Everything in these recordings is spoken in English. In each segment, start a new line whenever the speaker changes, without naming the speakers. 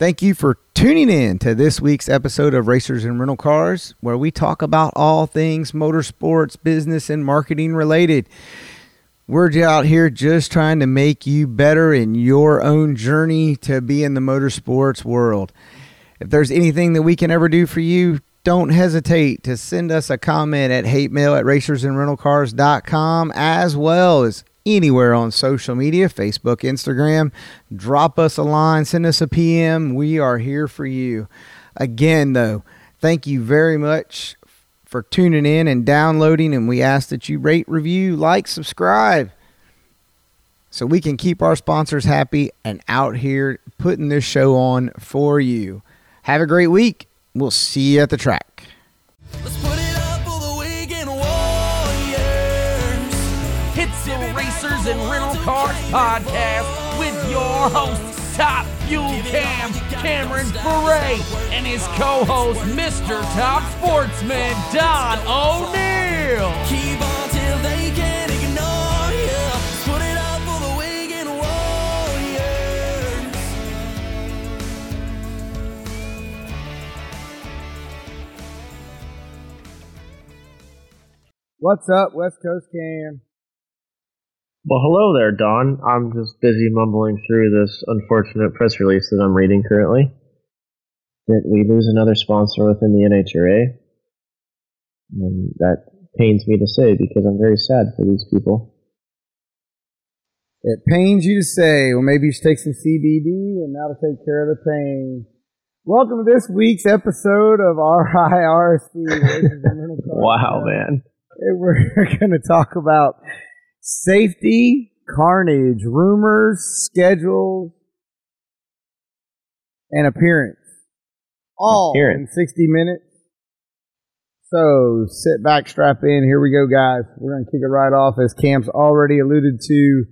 Thank you for tuning in to this week's episode of Racers and Rental Cars, where we talk about all things motorsports, business, and marketing related. We're out here just trying to make you better in your own journey to be in the motorsports world. If there's anything that we can ever do for you, don't hesitate to send us a comment at hate mail at racersandrentalcars.com as well as anywhere on social media Facebook, Instagram. Drop us a line, send us a PM. We are here for you. Again, though, thank you very much for tuning in and downloading. And we ask that you rate, review, like, subscribe so we can keep our sponsors happy and out here putting this show on for you. Have a great week. We'll see you at the track.
Racers and Rental Cars podcast with your host, Top Fuel Cam Cameron Ferre, and his co-host, Mr. Top Sportsman Don O'Neill.
Keep on till they can't ignore you. Put it up for the weekend warriors.
What's up, West Coast Cam?
Well, hello there, Don. I'm just busy mumbling through this unfortunate press release that I'm reading currently. That we lose another sponsor within the NHRA. And that pains me to say because I'm very sad for these people.
It pains you to say, well, maybe you should take some CBD and that'll take care of the pain. Welcome to this week's episode of RIRC. Racers and Rental Cars.
Wow, man.
We're going to talk about safety, carnage, rumors, schedules, and appearance. All
Appearance.
in 60 minutes. So sit back, strap in. Here we go, guys. We're going to kick it right off as Cam's already alluded to.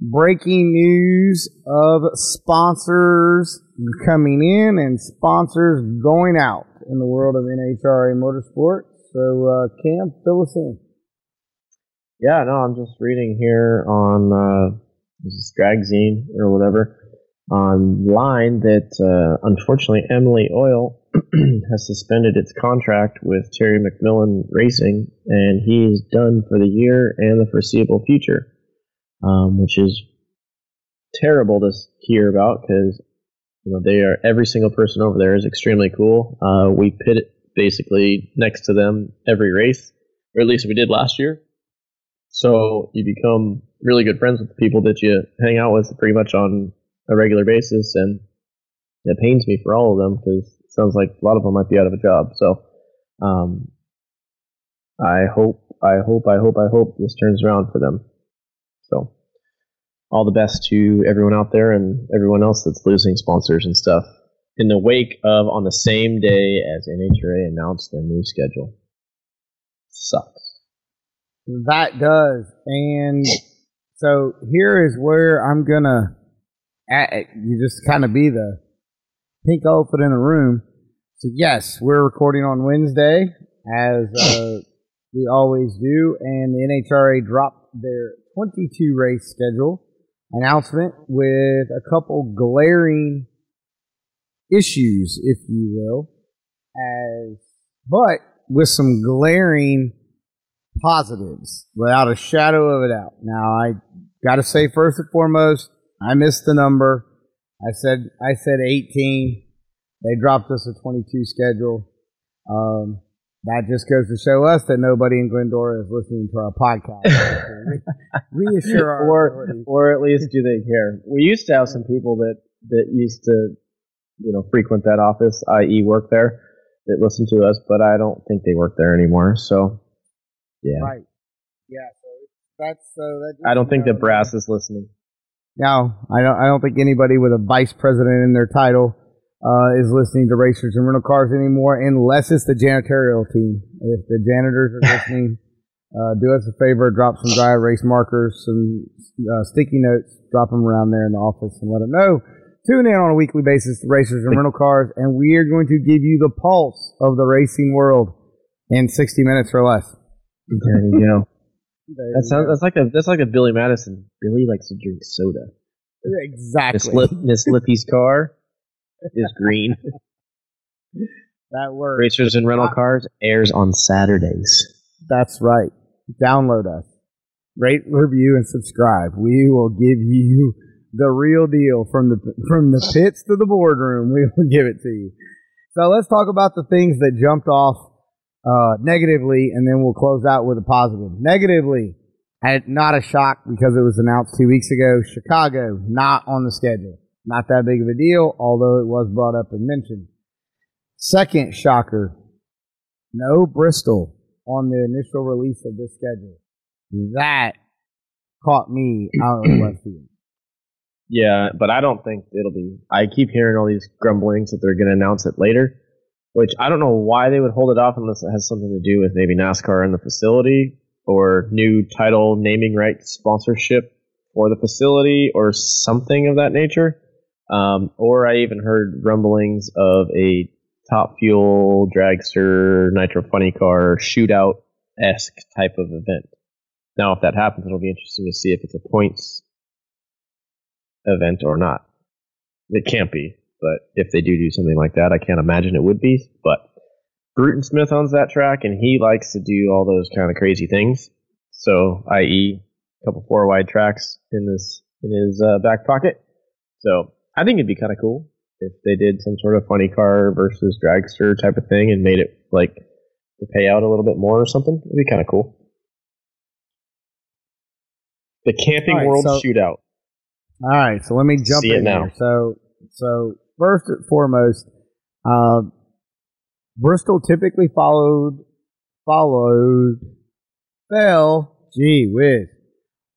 Breaking news of sponsors coming in and sponsors going out in the world of NHRA Motorsport. So, uh, Cam, fill us in.
Yeah, no, I'm just reading here on uh, this is Dragzine or whatever online that uh, unfortunately Amalie Oil has suspended its contract with Terry McMillen Racing, and he's done for the year and the foreseeable future, um, which is terrible to hear about because you know they are every single person over there is extremely cool. Uh, we pit basically next to them every race, or at least we did last year. So you become really good friends with the people that you hang out with pretty much on a regular basis, and it pains me for all of them because it sounds like a lot of them might be out of a job. So um, I hope, I hope, I hope, I hope this turns around for them. So all the best to everyone out there and everyone else that's losing sponsors and stuff in the wake of on the same day as NHRA announced their new schedule. Sucks.
That does. And so here is where I'm going to, you just kind of be the pink elephant in the room. So, yes, we're recording on Wednesday, as uh, we always do. And the NHRA dropped their 22 race schedule announcement with a couple glaring issues, if you will, as but with some glaring positives without a shadow of a doubt. Now I got to say first and foremost, I missed the number. I said I said 18. They dropped us a 22 schedule. Um, that just goes to show us that nobody in Glendora is listening to our podcast. Re- Reassure our
or or at least do they care? We used to have some people that that used to, you know, frequent that office, i.e., work there, that listened to us, but I don't think they work there anymore. So, yeah,
Right. Yeah. So that's so that.
I don't think
you
that brass is listening.
No, I don't. I don't think anybody with a vice president in their title uh, is listening to racers and rental cars anymore, unless it's the janitorial team. If the janitors are listening, uh, do us a favor: drop some dry erase markers, some uh, sticky notes, drop them around there in the office, and let them know. Tune in on a weekly basis to racers and rental cars, and we are going to give you the pulse of the racing world in 60 minutes or less.
There you go.
There
That sounds
go.
that's like a that's like a Billy Madison. Billy likes to drink soda.
Exactly. Miss.
Lip, Miss Lippy's car. is green.
That works.
Racers and rental cars airs on Saturdays.
That's right. Download us. Rate, review, and subscribe. We will give you the real deal from the from the pits to the boardroom. We will give it to you. So let's talk about the things that jumped off uh, negatively, and then we'll close out with a positive. Negatively, and not a shock because it was announced two weeks ago. Chicago not on the schedule. Not that big of a deal, although it was brought up and mentioned. Second shocker, no Bristol on the initial release of this schedule. That caught me out of left field.
Yeah, but I don't think it'll be. I keep hearing all these grumblings that they're going to announce it later, which I don't know why they would hold it off unless it has something to do with maybe NASCAR and the facility or new title naming rights sponsorship for the facility or something of that nature. Um, or I even heard rumblings of a Top Fuel dragster nitro funny car shootout esque type of event. Now, if that happens, it'll be interesting to see if it's a points event or not. It can't be, but if they do do something like that, I can't imagine it would be. But Bruton Smith owns that track, and he likes to do all those kind of crazy things. So, i.e., a couple four wide tracks in this in his uh, back pocket. So, I think it'd be kind of cool if they did some sort of funny car versus dragster type of thing and made it like to pay out a little bit more or something. It'd be kind of cool. The Camping
right,
World
so-
Shootout.
All right, so let me jump
See
in
now.
here. So, so first and foremost, uh, Bristol typically followed followed fell. Gee whiz,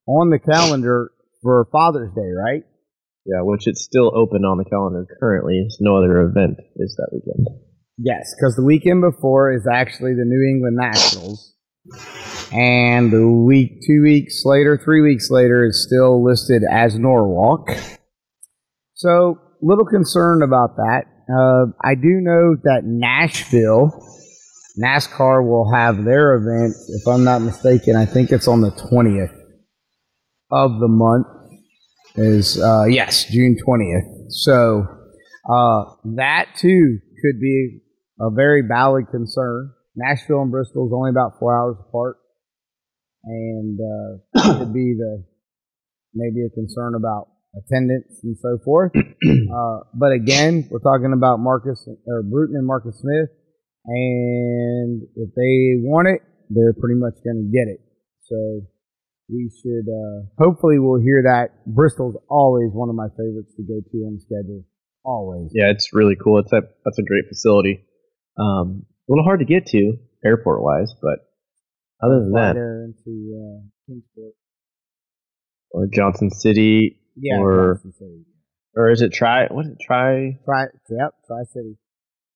on the calendar for Father's Day, right?
Yeah, which it's still open on the calendar currently. It's no other event is that weekend.
Yes, because the weekend before is actually the New England Nationals, and the week, two weeks later, three weeks later, is still listed as Norwalk. So, little concerned about that. Uh, I do know that Nashville, NASCAR will have their event, if I'm not mistaken. I think it's on the 20th of the month. Is uh, yes, June 20th. So uh, that too could be a very valid concern. Nashville and Bristol is only about four hours apart, and uh, could be the maybe a concern about attendance and so forth. uh, but again, we're talking about Marcus or Bruton and Marcus Smith, and if they want it, they're pretty much going to get it. So we should uh, hopefully we'll hear that. Bristol's always one of my favorites to go to on the schedule. Always.
Yeah, it's really cool. It's a that's a great facility. Um, a little hard to get to airport wise, but other than that,
into uh, Kingsport.
or Johnson City,
Yeah,
Or-
Johnson City.
or is it Tri? What is it? Tri
Tri, yep, Tri City.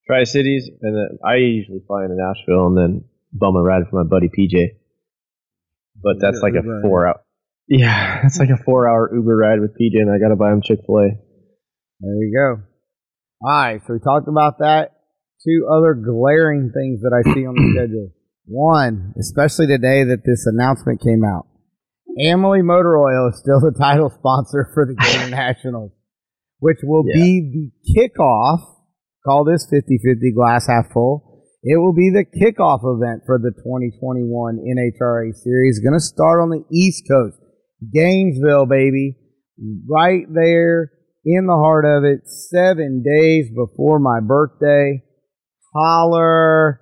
Tri Cities? And then I usually fly into Nashville and then bum a ride for my buddy PJ. But that's
Uber-
like a
Uber.
four hour. Yeah, it's like a four hour Uber ride with PJ, and I got to buy him Chick Fil A.
There you go. All right, so we talked about that. Two other glaring things that I see on the schedule. One, especially today that this announcement came out. Amalie Motor Oil is still the title sponsor for the Gator Nationals, which will
Yeah.
be the kickoff. Call this 50 50 glass half full. It will be the kickoff event for the 2021 NHRA series. Going to start on the East Coast, Gainesville, baby, right there in the heart of it, seven days before my birthday. Holler.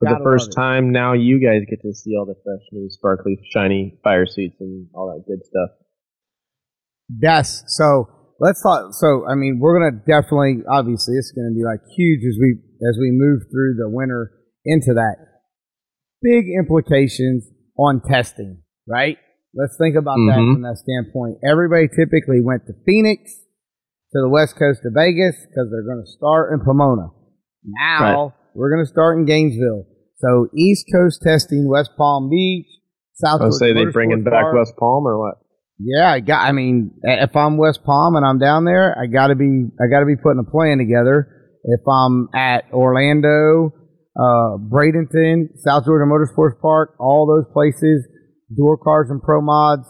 For the first time, now you guys get to see all the fresh, new, sparkly, shiny fire suits and all that good stuff.
Yes. So let's talk. So I mean, we're gonna definitely, obviously, it's gonna be like huge as we as we move through the winter into that. Big implications on testing, right? Let's think about that
Mhm.
from that standpoint. Everybody typically went to Phoenix, to the west coast of Vegas, because they're going to start in Pomona. Now we're going to start in Gainesville. So East Coast testing, West Palm Beach, South.
I
Georgia
say they bringing back
Park.
West Palm or what?
Yeah, I got. I mean, if I'm West Palm and I'm down there, I got to be. I got to be putting a plan together. If I'm at Orlando, uh, Bradenton, South Georgia Motorsports Park, all those places, door cars and pro mods,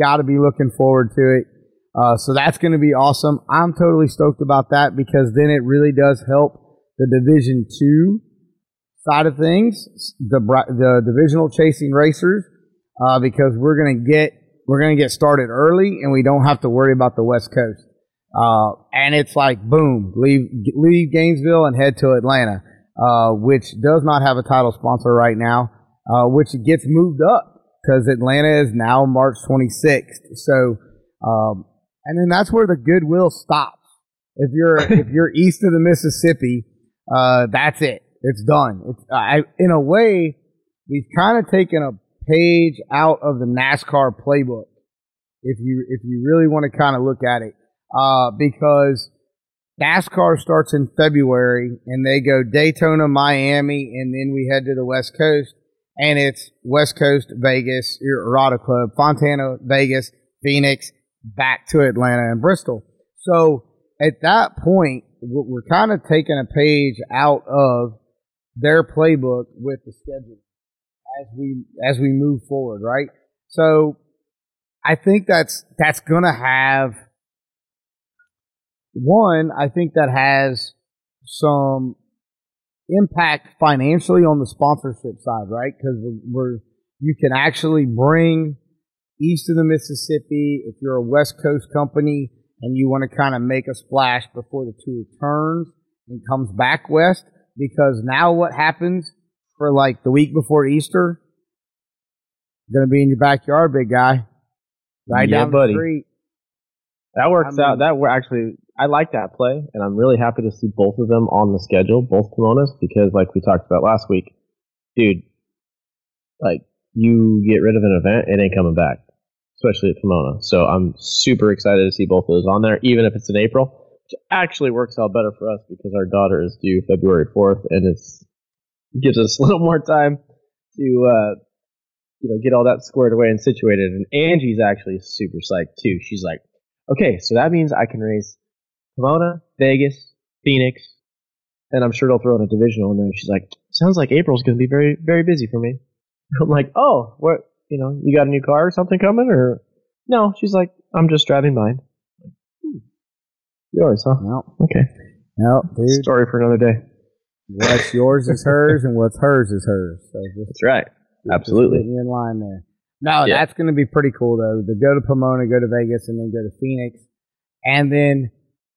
got to be looking forward to it. Uh, so that's going to be awesome. I'm totally stoked about that because then it really does help the Division Two side of things, the the divisional chasing racers, uh, because we're going to get we're to get started early and we don't have to worry about the West Coast. Uh, and it's like boom, leave leave Gainesville and head to Atlanta, uh, which does not have a title sponsor right now, uh, which gets moved up because Atlanta is now March 26th. So, um, and then that's where the goodwill stops. If you're if you're east of the Mississippi, uh, that's it. It's done. It's I, in a way, we've kind of taken a page out of the NASCAR playbook. If you if you really want to kind of look at it, uh, because NASCAR starts in February and they go Daytona, Miami, and then we head to the West Coast, and it's West Coast, Vegas, your Auto Club, Fontana, Vegas, Phoenix, back to Atlanta and Bristol. So at that point, we're kind of taking a page out of their playbook with the schedule as we as we move forward, right? So I think that's that's gonna have one. I think that has some impact financially on the sponsorship side, right? Because we're, we're you can actually bring east of the Mississippi if you're a West Coast company and you want to kind of make a splash before the tour turns and comes back west. Because now what happens for like the week before Easter? Going to be in your backyard, big guy. Right
Yeah,
down
buddy.
the street.
That works
I mean-
out. That we're actually, I like that play, and I'm really happy to see both of them on the schedule, both Pomonas, because like we talked about last week, dude, like you get rid of an event, it ain't coming back, especially at Pomona. So I'm super excited to see both of those on there, even if it's in April, which actually works out better for us because our daughter is due February 4th, and it's gives us a little more time to uh, you know get all that squared away and situated. And Angie's actually super psyched too. She's like, okay, so that means I can race Pomona, Vegas, Phoenix, and I'm sure they'll throw in a divisional in there. She's like, sounds like April's going to be very, very busy for me. I'm like, oh, what, you know, you got a new car or something coming? Or, no, she's like, I'm just driving mine. Hmm. Yours, huh?
No,
Okay.
no, dude.
Story for another day.
What's yours is hers, and what's hers is hers. So just
That's right. Absolutely.
in line there. No,
Yeah.
that's going to be pretty cool though. To go to Pomona, go to Vegas, and then go to Phoenix, and then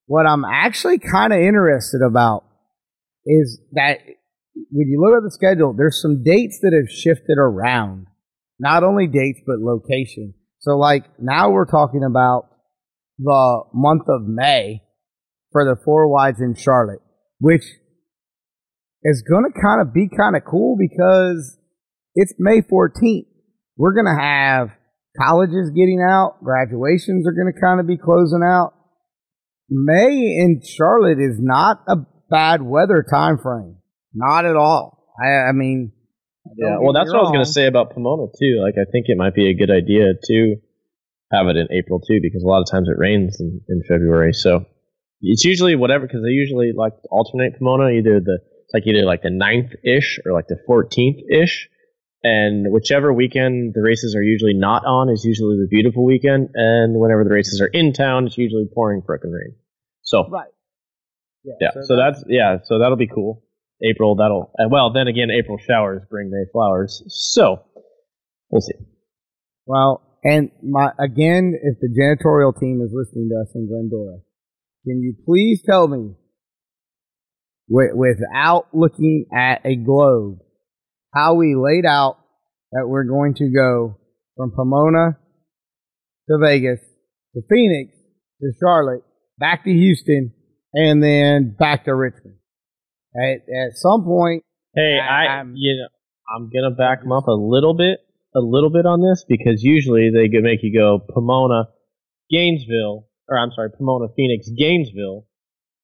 what I'm actually kind of interested about is that when you look at the schedule, there's some dates that have shifted around. Not only dates, but location. So, like now we're talking about the month of May for the four wides in Charlotte, which is going to kind of be kind of cool because it's May 14th. We're going to have colleges getting out, graduations are going to kind of be closing out. May in Charlotte is not a bad weather time frame. Not at all. I, I mean,
Yeah, well, that's
me
what I was going to say about Pomona too. Like, I think it might be a good idea to have it in April too, because a lot of times it rains in, in February. So it's usually whatever, because they usually like alternate Pomona, either the it's like either like the 9th ish or like the fourteenth ish, and whichever weekend the races are usually not on is usually the beautiful weekend, and whenever the races are in town, it's usually pouring frickin' rain. So
Right.
yeah, so that's yeah, so that'll be cool. April, that'll uh, well, then again, April showers bring May flowers. So we'll see.
Well, and my again, if the janitorial team is listening to us in Glendora, can you please tell me, wi- without looking at a globe, how we laid out that we're going to go from Pomona to Vegas to Phoenix to Charlotte, back to Houston, and then back to Richmond. At, at some point,
Hey,
I-
I,
I'm-
you know I'm gonna back them up a little bit, a little bit on this because usually they make you go Pomona, Gainesville, or I'm sorry, Pomona, Phoenix, Gainesville,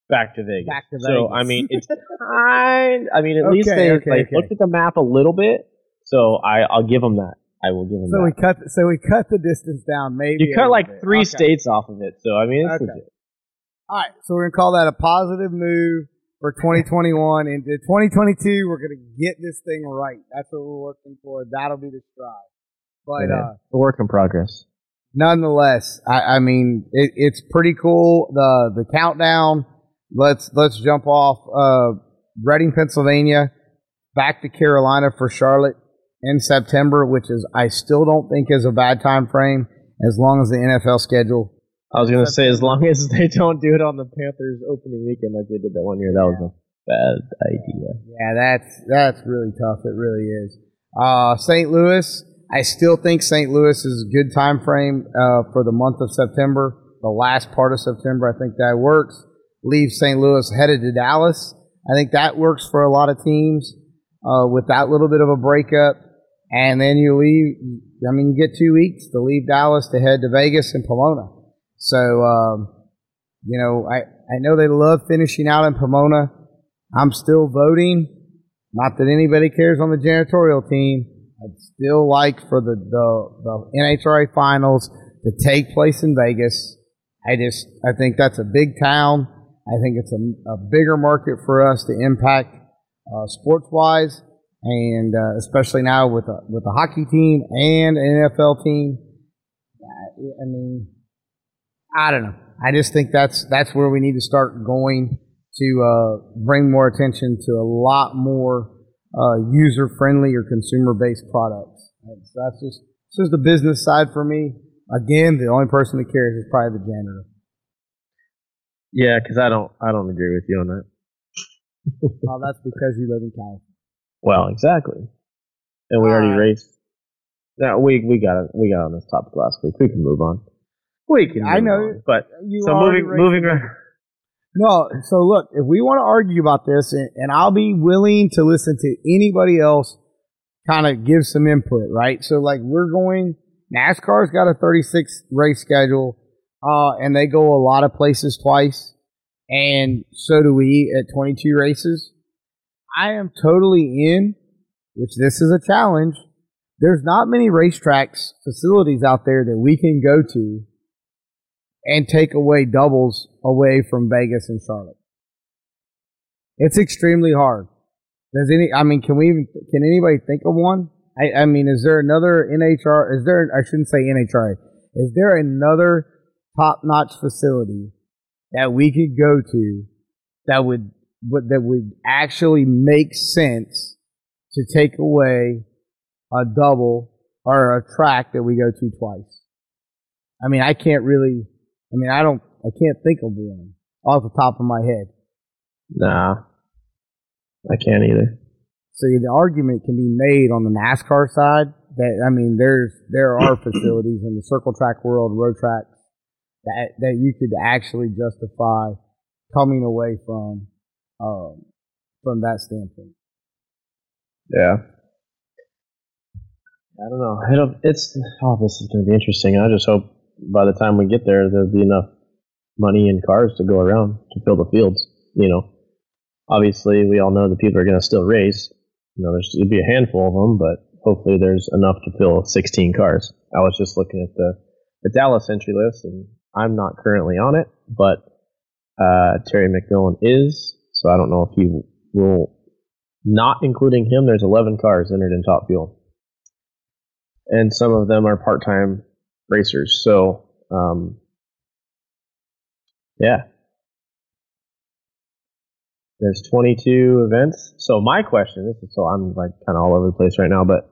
back to Vegas.
Back to
So I mean, it's kind. I mean, at least they
okay,
like
okay.
looked at the map a little bit. So I, I'll give them that. I will give them
so we cut, so we cut the distance down. Maybe
you cut like
bit.
three
Okay.
states off of it. So I mean, it's
Okay.
legit.
All right, so we're gonna call that a positive move for 2021. Into 2022, we're gonna get this thing right. That's what we're working for. That'll be the strive. But
Yeah.
uh,
a work in progress.
nonetheless, I, I mean, it, it's pretty cool. The the countdown. Let's let's jump off. Uh, Reading, Pennsylvania, back to Carolina for Charlotte in September, which is I still don't think is a bad time frame as long as the NFL schedule.
I was gonna say as long as they don't do it on the Panthers opening weekend like they did that one year, that was a bad idea.
Yeah, that's that's really tough. It really is. Uh, St. Louis, I still think St. Louis is a good time frame uh, for the month of September. The last part of September, I think that works. Leave St. Louis headed to Dallas. I think that works for a lot of teams uh, with that little bit of a breakup. And then you leave, I mean, you get two weeks to leave Dallas to head to Vegas and Pomona. So, um, you know, I, I know they love finishing out in Pomona. I'm still voting. Not that anybody cares on the janitorial team. I'd still like for the, the, the NHRA finals to take place in Vegas. I just, I think that's a big town. I think it's a, a bigger market for us to impact uh, sports wise, and uh, especially now with a, with a hockey team and an NFL team. I mean, I don't know. I just think that's that's where we need to start going to uh, bring more attention to a lot more uh, user friendly or consumer based products. That's, that's just this is the business side for me. Again, the only person that cares is probably the janitor.
Yeah, because I don't I don't agree with you on that.
well, that's because you live in California.
Well, exactly. And we already raced. No, we we got. We got on this topic last week. We can move on. We can.
I know.
on. but
You
so moving moving around.
No, so look, if we want to argue about this, and, and I'll be willing to listen to anybody else kind of give some input, right? So, like, we're going, NASCAR's got a 36 race schedule, uh, and they go a lot of places twice, and so do we at 22 races. I am totally in, which this is a challenge. There's not many racetracks, facilities out there that we can go to and take away doubles away from Vegas and Charlotte. It's extremely hard. Does any? I mean, can we even? Can anybody think of one? I, I mean, is there another NHR? Is there? I shouldn't say NHRA. Is there another top-notch facility that we could go to that would that would actually make sense to take away a double or a track that we go to twice? I mean, I can't really. I mean, I don't. I can't think of one off the top of my head.
Nah, I can't either.
So the argument can be made on the NASCAR side that I mean, there's there are facilities in the circle track world, road tracks that that you could actually justify coming away from um, from that standpoint.
Yeah. I don't know. I don't, it's oh, this is going to be interesting. I just hope by the time we get there, there'll be enough money and cars to go around to fill the fields. You know, obviously, we all know that people are going to still race. You know, there's there'll be a handful of them, but hopefully, there's enough to fill 16 cars. I was just looking at the the Dallas entry list, and I'm not currently on it, but uh, Terry McMillen is. So I don't know if he will not including him, there's 11 cars entered in Top Fuel. And some of them are part time racers. So, um, yeah. There's 22 events. So, my question this is so I'm like kind of all over the place right now, but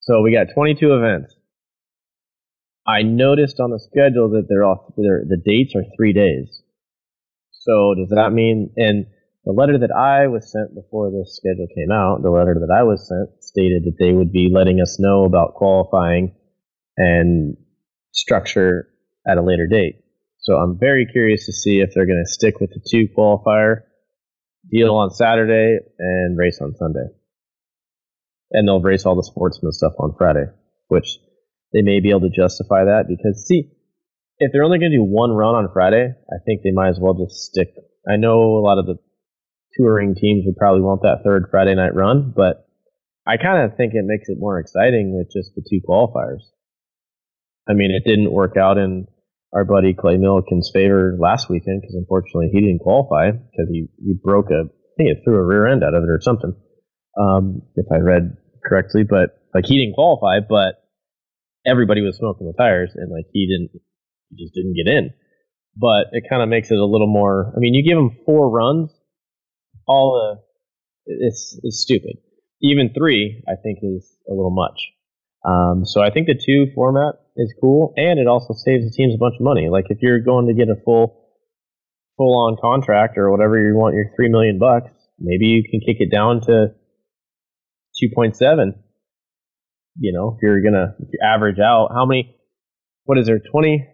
so we got 22 events. I noticed on the schedule that they're all they're, the dates are three days. So does that mean and the letter that I was sent before this schedule came out, the letter that I was sent stated that they would be letting us know about qualifying and structure at a later date. So I'm very curious to see if they're going to stick with the two qualifier deal on Saturday and race on Sunday. And they'll race all the sportsman stuff on Friday, which they may be able to justify that because, see, if they're only going to do one run on Friday, I think they might as well just stick. I know a lot of the touring teams would probably want that third Friday night run, but I kind of think it makes it more exciting with just the two qualifiers. I mean, it didn't work out in our buddy Clay Millican's favor last weekend because unfortunately he didn't qualify because he, he broke a, I think it threw a rear end out of it or something, um, if I read correctly. But like he didn't qualify, but everybody was smoking the tires, and like he didn't, he just didn't get in. But it kind of makes it a little more. I mean, you give him four runs, all the it's it's stupid. Even three, I think, is a little much. Um, so I think the two format is cool, and it also saves the teams a bunch of money. Like if you're going to get a full full on contract or whatever you want your three million bucks, maybe you can kick it down to two point seven. You know, if you're gonna if you average out how many what is there, twenty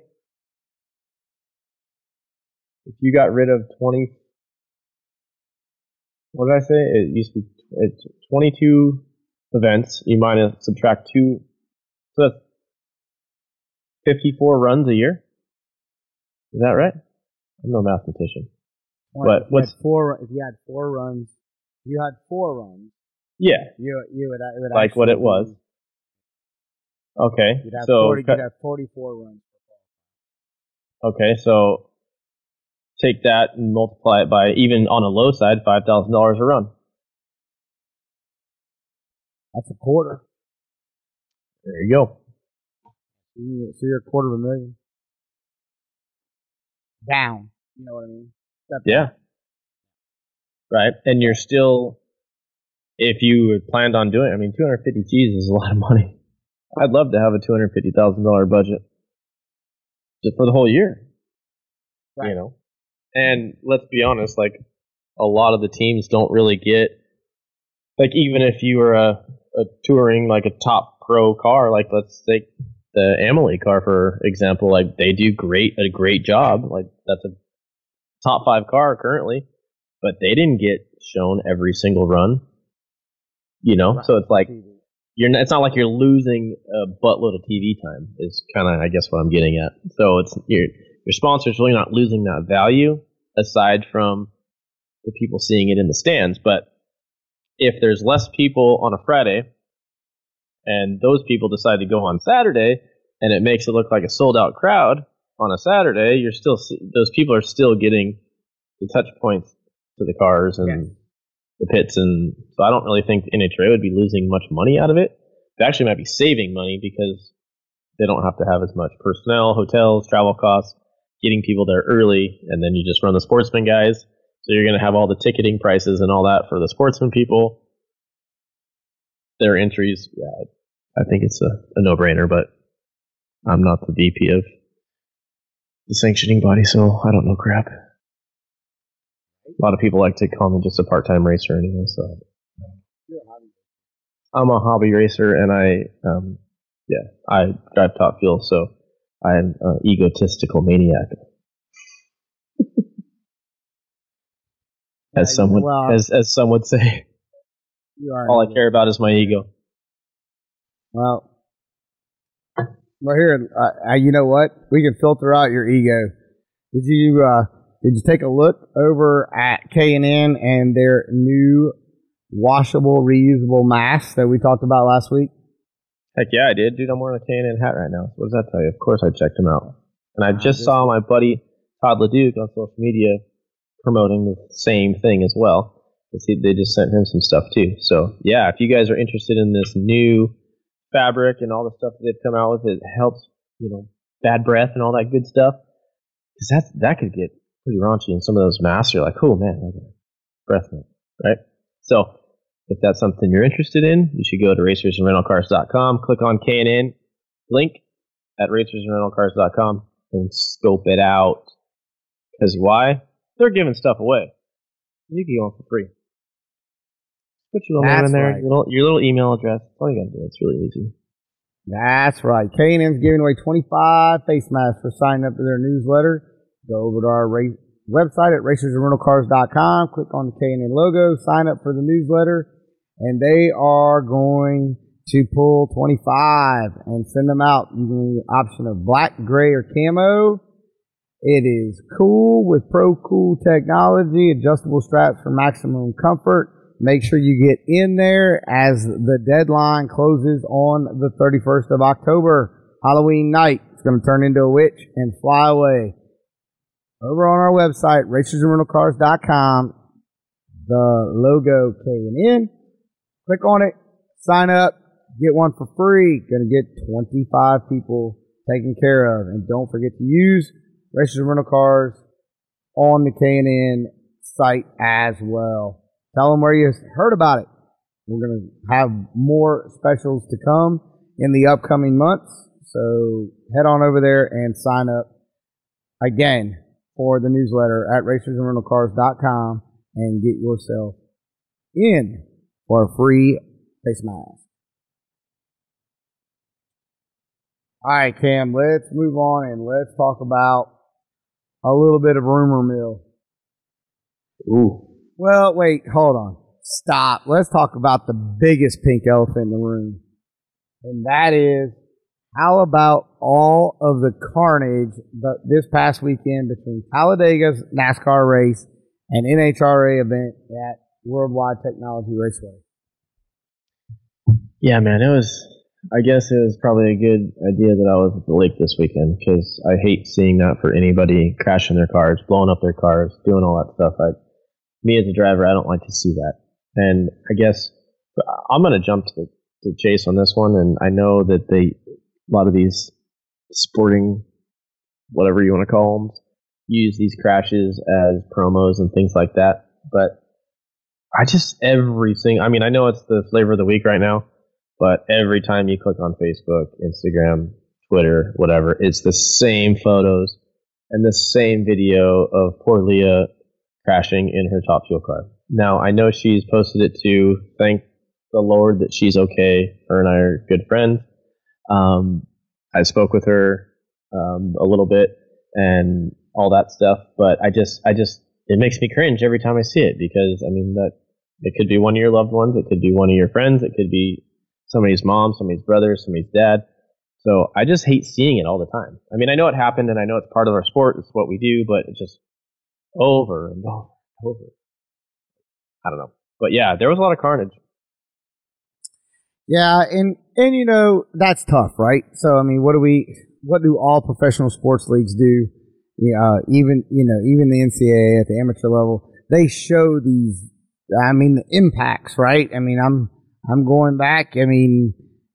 if you got rid of twenty what did I say? It used to be it's twenty two events, you minus subtract two so that's fifty four runs a year. Is that right? I'm no mathematician. But what's-
four? If you had four runs, if you had four runs.
Yeah.
You you would it would
Like what it was. Okay.
You'd have
so
40,
cut-
you'd have forty four runs.
Okay, so take that and multiply it by even on a low side, five thousand dollars a run.
That's a quarter.
There you go.
So you- so you're a quarter of a million down. You know what I mean? Step
Yeah. Right, and you're still, if you planned on doing, I mean, two hundred fifty G's is a lot of money. I'd love to have a two hundred fifty thousand dollar budget just for the whole year.
Right.
You know, and let's be honest, like a lot of the teams don't really get, like even if you were a, a touring like a top pro car, like let's take the Amalie car for example, like they do great a great job, like that's a top five car currently, but they didn't get shown every single run. You know,
Right.
so it's like you're. n- It's not like you're losing a buttload of TV time. Is kind of I guess what I'm getting at. So it's your your sponsor's really not losing that value aside from the people seeing it in the stands. But if there's less people on a Friday, and those people decide to go on Saturday, and it makes it look like a sold out crowd on a Saturday, you're still those people are still getting the touch points to the cars and
Yes.
the pits, and so I don't really think NHRA would be losing much money out of it. They actually might be saving money because they don't have to have as much personnel, hotels, travel costs, getting people there early, and then you just run the sportsman guys. So you're going to have all the ticketing prices and all that for the sportsman people. Their entries, yeah, I think it's a, a no-brainer, but I'm not the VP of the sanctioning body, so I don't know crap. A lot of people like to call me just a part-time racer anyway, so I'm a hobby racer, and I, um, yeah, I drive top fuel, so I'm an egotistical maniac. as
Yeah,
some would,
well-
as as some would say, all I care about is my ego.
Well, well, here, uh, you know what? We can filter out your ego. Did you uh, did you take a look over at K and N and their new washable, reusable masks that we talked about last week?
Heck yeah, I did, dude. I'm wearing a K&N hat right now. What does that tell you? Of course, I checked him out, and I just saw my buddy Todd Leduc on social media promoting the same thing as well. They just sent him some stuff too. So yeah, if you guys are interested in this new fabric and all the stuff that they've come out with, it helps you know bad breath and all that good stuff. Because that that could get pretty raunchy in some of those masks. You're like, oh man, I got breath mint, right? So if that's something you're interested in, you should go to racersandrentalcars.com, click on K&N link at racersandrentalcars.com and scope it out. Because why? They're giving stuff away. You can go on for free. Put your little name in there,
right.
your, little, your little email address. That's all you gotta do. It's really easy.
That's right. K&N's giving away 25 face masks for signing up to their newsletter. Go over to our ra- website at racersandrentalcars.com, click on the K&N logo, sign up for the newsletter, and they are going to pull 25 and send them out. You can the option of black, gray, or camo. It is cool with Pro Cool technology, adjustable straps for maximum comfort. Make sure you get in there as the deadline closes on the 31st of October, Halloween night. It's going to turn into a witch and fly away. Over on our website, racersandrentalcars.com, the logo K and N. Click on it, sign up, get one for free. Going to get 25 people taken care of. And don't forget to use Racers and Rental Cars on the K&N site as well. Tell them where you heard about it. We're going to have more specials to come in the upcoming months. So head on over there and sign up again for the newsletter at racersandrentalcars.com and get yourself in for a free face mask. All right, Cam, let's move on and let's talk about a little bit of rumor mill.
Ooh.
Well, wait, hold on. Stop. Let's talk about the biggest pink elephant in the room. And that is how about all of the carnage this past weekend between Talladega's NASCAR race and NHRA event at Worldwide Technology Raceway?
Yeah, man, it was. I guess it was probably a good idea that I was at the lake this weekend because I hate seeing that for anybody crashing their cars, blowing up their cars, doing all that stuff. I, me as a driver, I don't like to see that. And I guess I'm going to jump to the to chase on this one, and I know that they a lot of these sporting, whatever you want to call them, use these crashes as promos and things like that. But I just every single. I mean, I know it's the flavor of the week right now, but every time you click on Facebook, Instagram, Twitter, whatever, it's the same photos and the same video of poor Leah crashing in her top fuel car. Now I know she's posted it to thank the Lord that she's okay. Her and I are good friends. Um, I spoke with her um, a little bit and all that stuff, but I just, I just, it makes me cringe every time I see it because I mean that it could be one of your loved ones, it could be one of your friends, it could be somebody's mom, somebody's brother, somebody's dad. So I just hate seeing it all the time. I mean, I know it happened and I know it's part of our sport, it's what we do, but it just over and over and over. I don't know. But yeah, there was a lot of carnage.
Yeah, and and you know that's tough, right? So I mean, what do we? What do all professional sports leagues do? Uh, even you know, even the NCAA at the amateur level, they show these. I mean, the impacts, right? I mean, I'm I'm going back. I mean,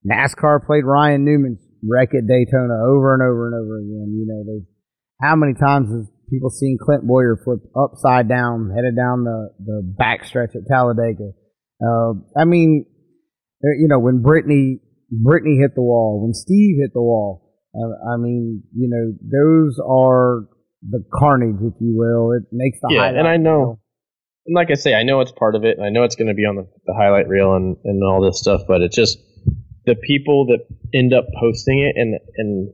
NASCAR played Ryan Newman's wreck at Daytona over and over and over again. You know, they how many times has people seen Clint Bowyer flip upside down, headed down the the backstretch at Talladega? Uh, I mean, uh, you know, when Brittany Brittany hit the wall, when Steve hit the wall. Uh, I mean, you know, those are the carnage, if you will. It makes the
yeah,
highlight
and I know, and like I say, I know it's part of it. and I know it's going to be on the, the highlight reel and, and all this stuff, but it's just the people that end up posting it, and and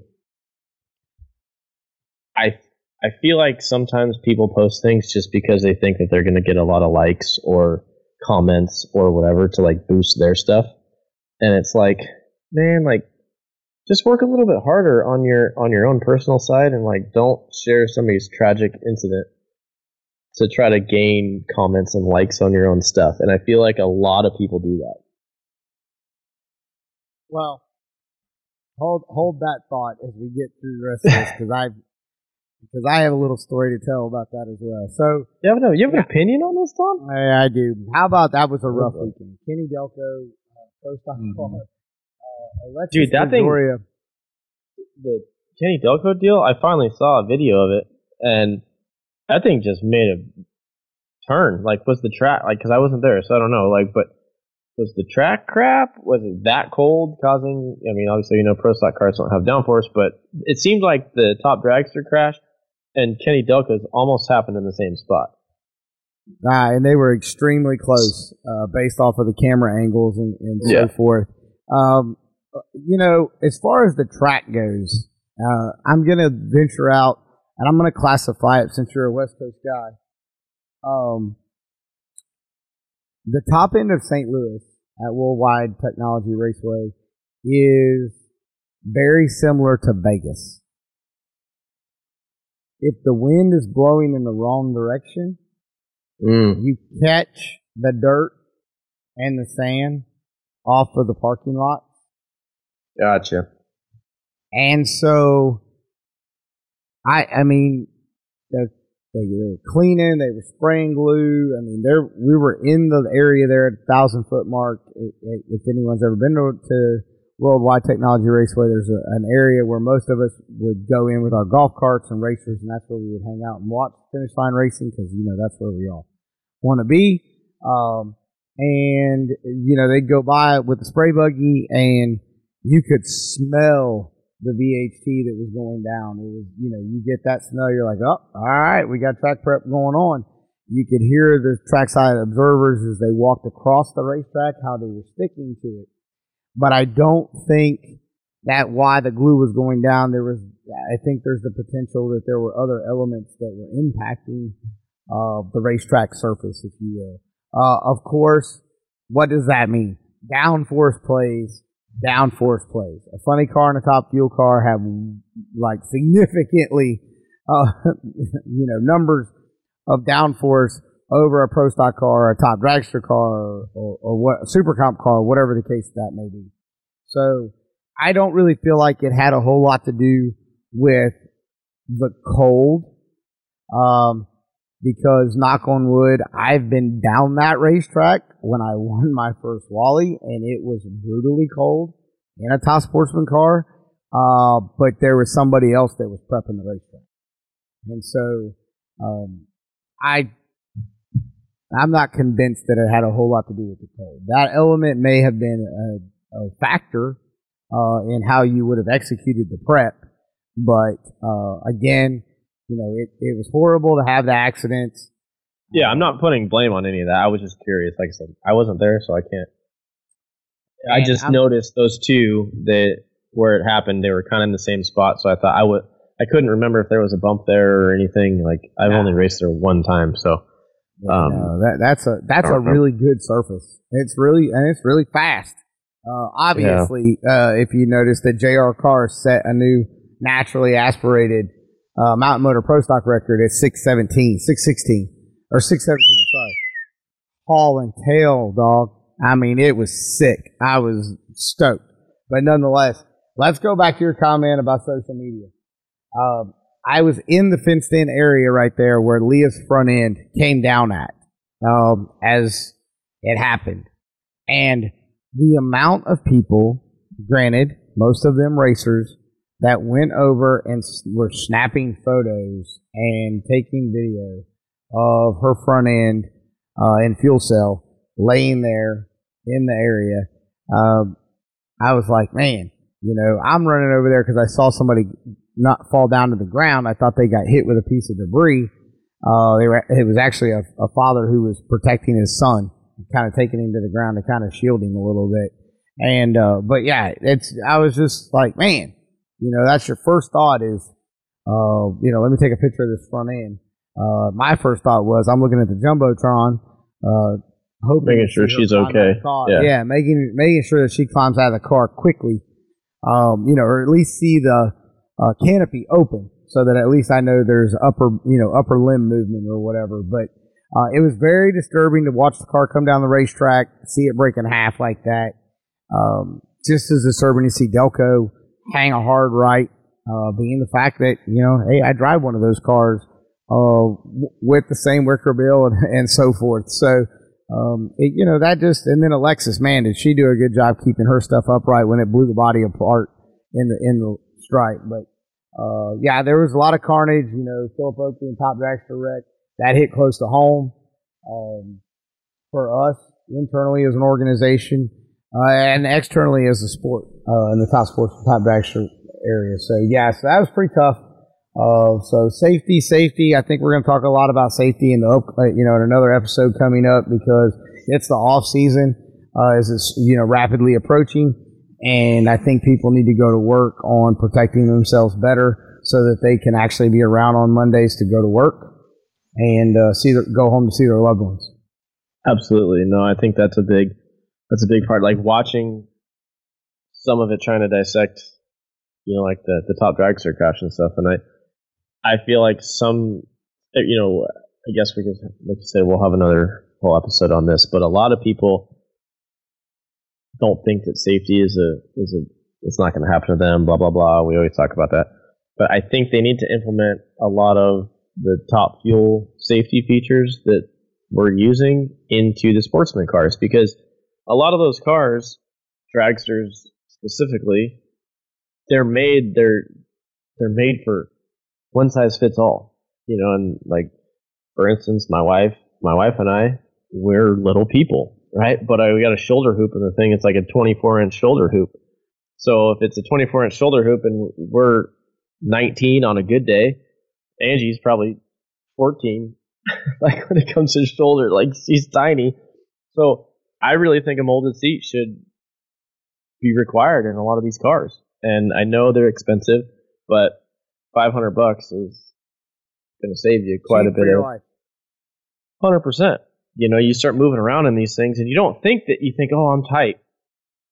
I I feel like sometimes people post things just because they think that they're going to get a lot of likes or comments or whatever to like boost their stuff, and it's like, man, like just work a little bit harder on your on your own personal side and like don't share somebody's tragic incident to try to gain comments and likes on your own stuff. And i feel like a lot of people do that.
Well, hold hold that thought as we get through the rest of this because I because I have a little story to tell about that as well. So
you have, no, you have an opinion on this tom
I, I do. How about that was a rough
Okay.
weekend? Kenny Delco, uh, pro stock
Mhm.
car, uh, Alexis
Dude, that thing- the kenny delco deal i finally saw a video of it and that thing just made a turn like was the track like because i wasn't there so i don't know like but was the track crap was it that cold causing i mean obviously you know pro stock cars don't have downforce but it seemed like the top dragster crash and kenny delco's almost happened in the same spot
Ah, and they were extremely close uh, based off of the camera angles and, and
Yeah.
so forth. Um, you know, as far as the track goes, uh, I'm going to venture out and I'm going to classify it since you're a West Coast guy. Um, the top end of St. Louis at Worldwide Technology Raceway is very similar to Vegas. If the wind is blowing in the wrong direction,
mm.
you catch the dirt and the sand off of the parking lot.
gotcha
And so, I, I mean, the They, they were cleaning. They were spraying glue. I mean, there we were in the area there at thousand foot mark. If anyone's ever been to, to Worldwide Technology Raceway, there's a, an area where most of us would go in with our golf carts and racers, and that's where we would hang out and watch finish line racing because you know that's where we all want to be. Um, and you know they'd go by with the spray buggy, and you could smell the VHT that was going down. It was, you know, you get that smell, you're like, oh, all right, we got track prep going on. You could hear the trackside observers as they walked across the racetrack, how they were sticking to it. But I don't think that why the glue was going down. There was, I think there's the potential that there were other elements that were impacting uh, the racetrack surface, if you will. Uh, of course, what does that mean? Downforce plays downforce plays. A funny car and a top fuel car have like significantly, uh, you know, numbers of downforce over a pro stock car, a top dragster car, or, or, or what a super comp car, whatever the case that may be. So I don't really feel like it had a whole lot to do with the cold. Um, because knock on wood, I've been down that racetrack when I won my first Wally, and it was brutally cold in a top sportsman car. Uh, but there was somebody else that was prepping the racetrack, and so um, I I'm not convinced that it had a whole lot to do with the cold. That element may have been a, a factor uh, in how you would have executed the prep, but uh, again, you know, it, it was horrible to have the accidents.
Yeah, I'm not putting blame on any of that. I was just curious. Like I said, I wasn't there, so I can't. I just
I'm-
noticed those two that where it happened. They were kind of in the same spot, so I thought I would. I couldn't remember if there was a bump there or anything. Like I've
Nah.
only raced there one time, so um,
No, that that's a that's a
know.
really good surface. It's really and it's really fast. Uh, obviously, uh, if you notice that JR Carr set a new naturally aspirated uh, Mountain Motor Pro Stock record at 617, 616, or 617. Sorry, haul and tail, dog. I mean, it was sick. I was stoked, but nonetheless, let's go back to your comment about social media. Um, I was in the fenced in area right there where Leah's front end came down at um, as it happened. And the amount of people, granted, most of them racers, that went over and were snapping photos and taking video of her front end uh, and fuel cell laying there in the area. Um, I was like, man, you know, I'm running over there because I saw somebody not fall down to the ground. I thought they got hit with a piece of debris. Uh, they were, it was actually a, a father who was protecting his son, kind of taking him to the ground to kind of shield him a little bit. And uh, but yeah, it's I was just like, man, you know, that's your first thought is, uh, you know, let me take a picture of this front end. Uh, my first thought was I'm looking at the jumbotron, uh, hoping
Making sure she's
climb out of
okay. Yeah.
yeah, making making sure that she climbs out of the car quickly, um, you know, or at least see the uh, canopy open so that at least I know there's upper, you know, upper limb movement or whatever. But uh, it was very disturbing to watch the car come down the racetrack, see it break in half like that. Um, just as disturbing to see Delco hang a hard right, uh, being the fact that you know, hey, I drive one of those cars uh, with the same wicker bill and, and so forth. So. Um, it, you know that just and then Alexis, man, did she do a good job keeping her stuff upright when it blew the body apart in the in the stripe? But uh, yeah, there was a lot of carnage. You know, Philip Oakley and Top Dragster wreck that hit close to home um, for us internally as an organization uh, and externally as a sport uh, in the top sports top dragster area. So yeah, so that was pretty tough. Uh, so safety, safety. I think we're going to talk a lot about safety in the uh, you know in another episode coming up because it's the off season uh, as it's you know rapidly approaching, and I think people need to go to work on protecting themselves better so that they can actually be around on Mondays to go to work and uh, see their, go home to see their loved ones.
Absolutely. No, I think that's a big that's a big part. Like watching some of it trying to dissect, you know, like the the top dragster crash and stuff. And I I feel like some you know, I guess we could like you said, we'll have another whole episode on this, but a lot of people don't think that safety is a is a it's not gonna happen to them, blah blah blah. We always talk about that. But I think they need to implement a lot of the top fuel safety features that we're using into the sportsman cars because a lot of those cars, dragsters specifically, they're made they're they're made for one size fits all. You know, and like for instance, my wife, my wife and I, we're little people, right? But I got a shoulder hoop in the thing. It's like a 24 inch shoulder hoop. So if it's a 24 inch shoulder hoop and we're 19 on a good day, Angie's probably 14. like when it comes to shoulder, like she's tiny. So I really think a molded seat should be required in a lot of these cars. And I know they're expensive, but 500 bucks is going to save you quite
Cheap a
bit of 100%. You know, you start moving around in these things, and you don't think that you think, "Oh, I'm tight."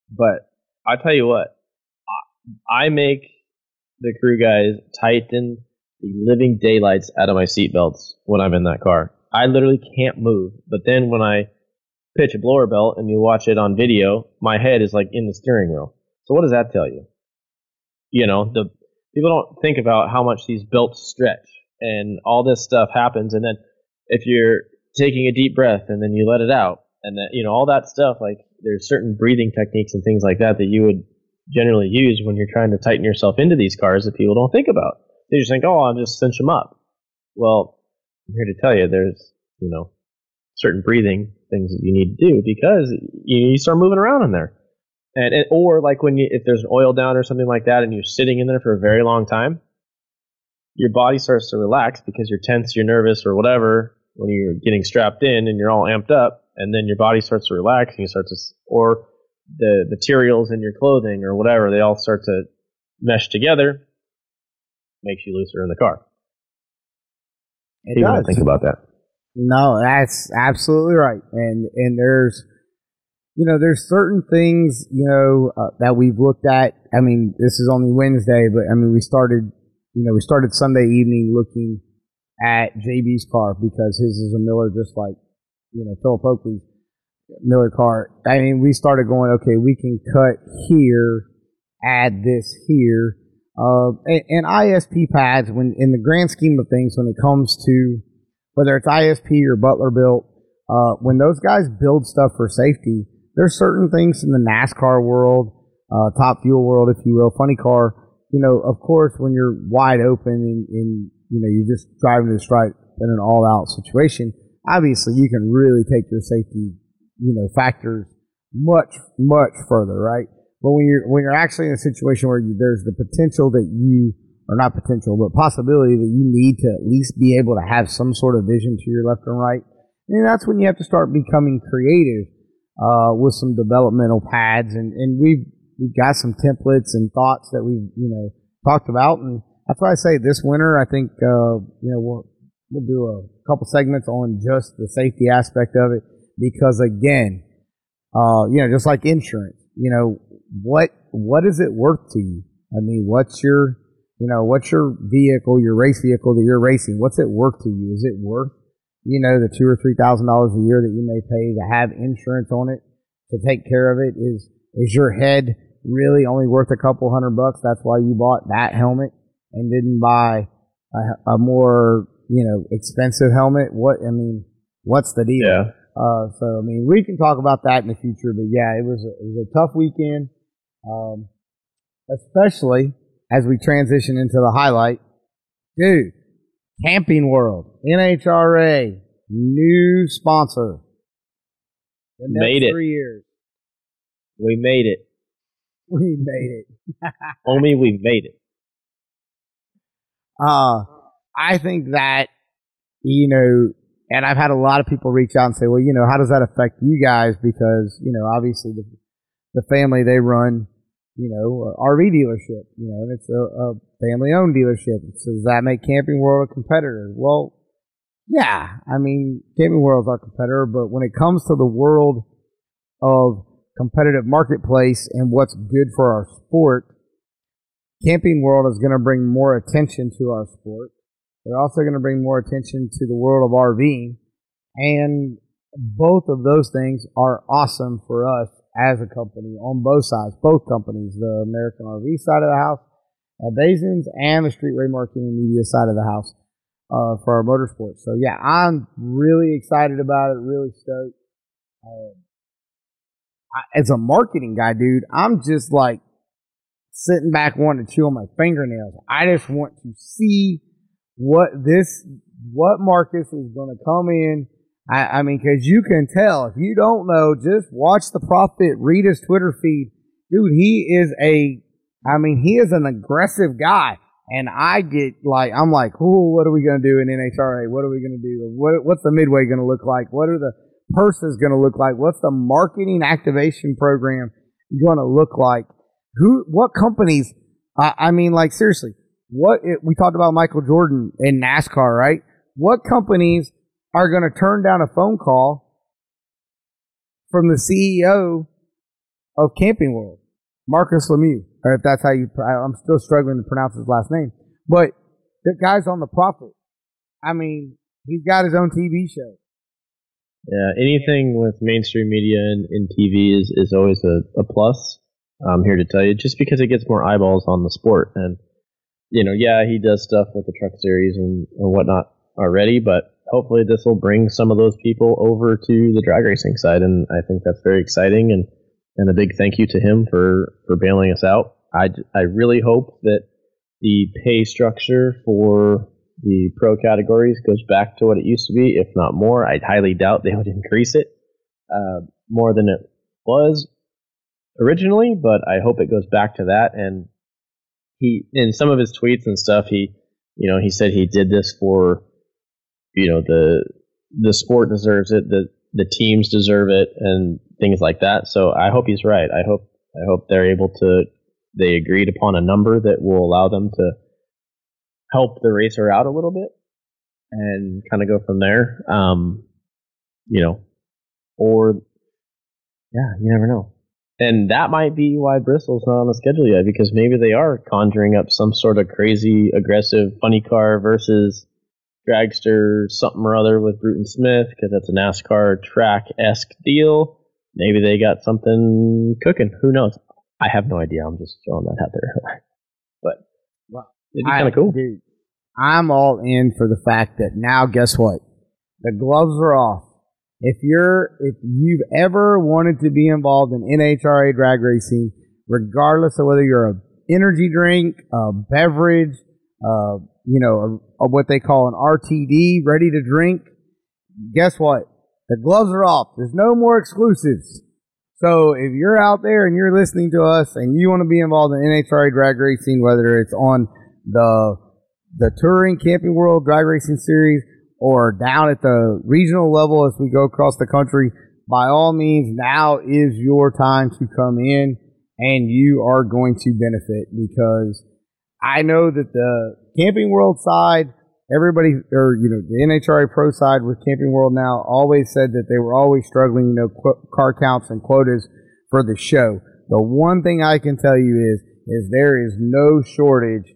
But I tell you what, I make the crew guys tighten the living daylights out of my seatbelts when I'm in that car. I literally can't move. But then when I pitch a blower belt and you watch it on video, my head is like in the steering wheel. So what does that tell you? You know, the people don't think about how much these belts stretch and all this stuff happens and then if you're taking a deep breath and then you let it out. And that you know all that stuff like there's certain breathing techniques and things like that that you would generally use when you're trying to tighten yourself into these cars that people don't think about. They just think oh i'll just cinch them up. Well i'm here to tell you there's you know certain breathing things that you need to do because you, start moving around in there. And, and or like when you if there's an oil down or something like that and you're sitting in there for a very long time your body starts to relax because you're tense, you're nervous, or whatever when you're getting strapped in and you're all amped up, and then your body starts to relax and you start to, or the materials in your clothing or whatever, they all start to mesh together, makes you looser in the car.
It
don't
does.
think about that.
No, that's absolutely right. And and there's you know there's certain things you know uh, that we've looked at. I mean, this is only Wednesday, but I mean we started you know we started Sunday evening looking at JB's car because his is a Miller just like you know Philip Oakley's Miller car. I mean, we started going okay, we can cut here, add this here. Uh, and, and ISP pads, when in the grand scheme of things, when it comes to whether it's ISP or Butler built, uh, when those guys build stuff for safety, there's certain things in the NASCAR world, uh, top fuel world, if you will, funny car. You know, of course, when you're wide open and, and you know you're just driving to the stripe in an all-out situation, obviously you can really take your safety, you know, factors much much further, right? But when you're when you're actually in a situation where you, there's the potential that you or not potential, but possibility that you need to at least be able to have some sort of vision to your left and right. And that's when you have to start becoming creative uh, with some developmental pads, and, and we've we've got some templates and thoughts that we've you know talked about, and that's why I say this winter I think uh, you know we'll we'll do a couple segments on just the safety aspect of it because again, uh, you know, just like insurance, you know, what what is it worth to you? I mean, what's your you know, what's your vehicle, your race vehicle that you're racing? What's it worth to you? Is it worth, you know, the two or three thousand dollars a year that you may pay to have insurance on it to take care of it? Is is your head really only worth a couple hundred bucks? That's why you bought that helmet and didn't buy a, a more, you know, expensive helmet. What I mean, what's the deal?
Yeah.
Uh, so I mean, we can talk about that in the future, but yeah, it was a, it was a tough weekend, um, especially as we transition into the highlight. Dude, Camping World, NHRA, new sponsor. The next
Made it.
Three years,
We made it.
we made it.
Homie, we made it.
Uh, I think that, you know, and I've had a lot of people reach out and say, well, you know, how does that affect you guys? Because, you know, obviously the, the family, they run, you know, RV dealership, you know, and it's a, a family owned dealership. So does that make Camping World a competitor? Well, yeah. I mean, Camping World's our competitor, but when it comes to the world of competitive marketplace and what's good for our sport, Camping World is going to bring more attention to our sport. They're also going to bring more attention to the world of RVing. And both of those things are awesome for us as a company on both sides, both companies, the American RV side of the house at Basins and the Streetway Marketing Media side of the house. uh, for our motorsports. So yeah, I'm really excited about it. Really stoked. Uh, I, as a marketing guy, dude, I'm just like sitting back wanting to chew on my fingernails. I just want to see what this, what Marcus is going to come in. I, I mean, because you can tell if you don't know, just watch the Profit, read his Twitter feed, dude. He is a, I mean, he is an aggressive guy. And I get like, I'm like, oh, what are we going to do in NHRA? What are we going to do? What, what's the midway going to look like? What are the purses going to look like? What's the marketing activation program going to look like? Who, what companies? I, I mean, like seriously, what it, we talked about Michael Jordan in NASCAR, right? What companies are going to turn down a phone call from the CEO of Camping World, Marcus Lemieux, or if that's how you, I'm still struggling to pronounce his last name, but the guy's on the Profit. I mean, he's got his own TV show.
Yeah, anything with mainstream media and, and TV is, is always a, a plus. I'm here to tell you, just because it gets more eyeballs on the sport. And, you know, yeah, he does stuff with the truck series and, and whatnot already, but hopefully this will bring some of those people over to the drag racing side. And I think that's very exciting. And, and a big thank you to him for, for bailing us out. I, I really hope that the pay structure for the pro categories goes back to what it used to be, if not more. I highly doubt they would increase it uh, more than it was originally, but I hope it goes back to that. And he, in some of his tweets and stuff, he, you know, he said he did this for, you know, the the sport deserves it, the the teams deserve it, and things like that. So I hope he's right. I hope I hope they're able to. They agreed upon a number that will allow them to help the racer out a little bit and kind of go from there. Um, you know, or yeah, you never know. And that might be why Bristol's not on the schedule yet, because maybe they are conjuring up some sort of crazy, aggressive funny car versus dragster something or other with Bruton Smith, because that's a NASCAR track esque deal. Maybe they got something cooking. Who knows? I have no idea. I'm just throwing that out there. but it'd be kind of cool.
Dude, I'm all in for the fact that now, guess what? The gloves are off. If you're, if you've ever wanted to be involved in NHRA drag racing, regardless of whether you're a energy drink, a beverage, uh, you know, a, a what they call an RTD, ready to drink, guess what? The gloves are off. There's no more exclusives. So if you're out there and you're listening to us and you want to be involved in NHRA drag racing, whether it's on the the touring camping world drag racing series or down at the regional level as we go across the country, by all means, now is your time to come in and you are going to benefit because I know that the camping world side, everybody, or, you know, the NHRA pro side with camping world now always said that they were always struggling, you know, qu- car counts and quotas for the show. The one thing I can tell you is, is there is no shortage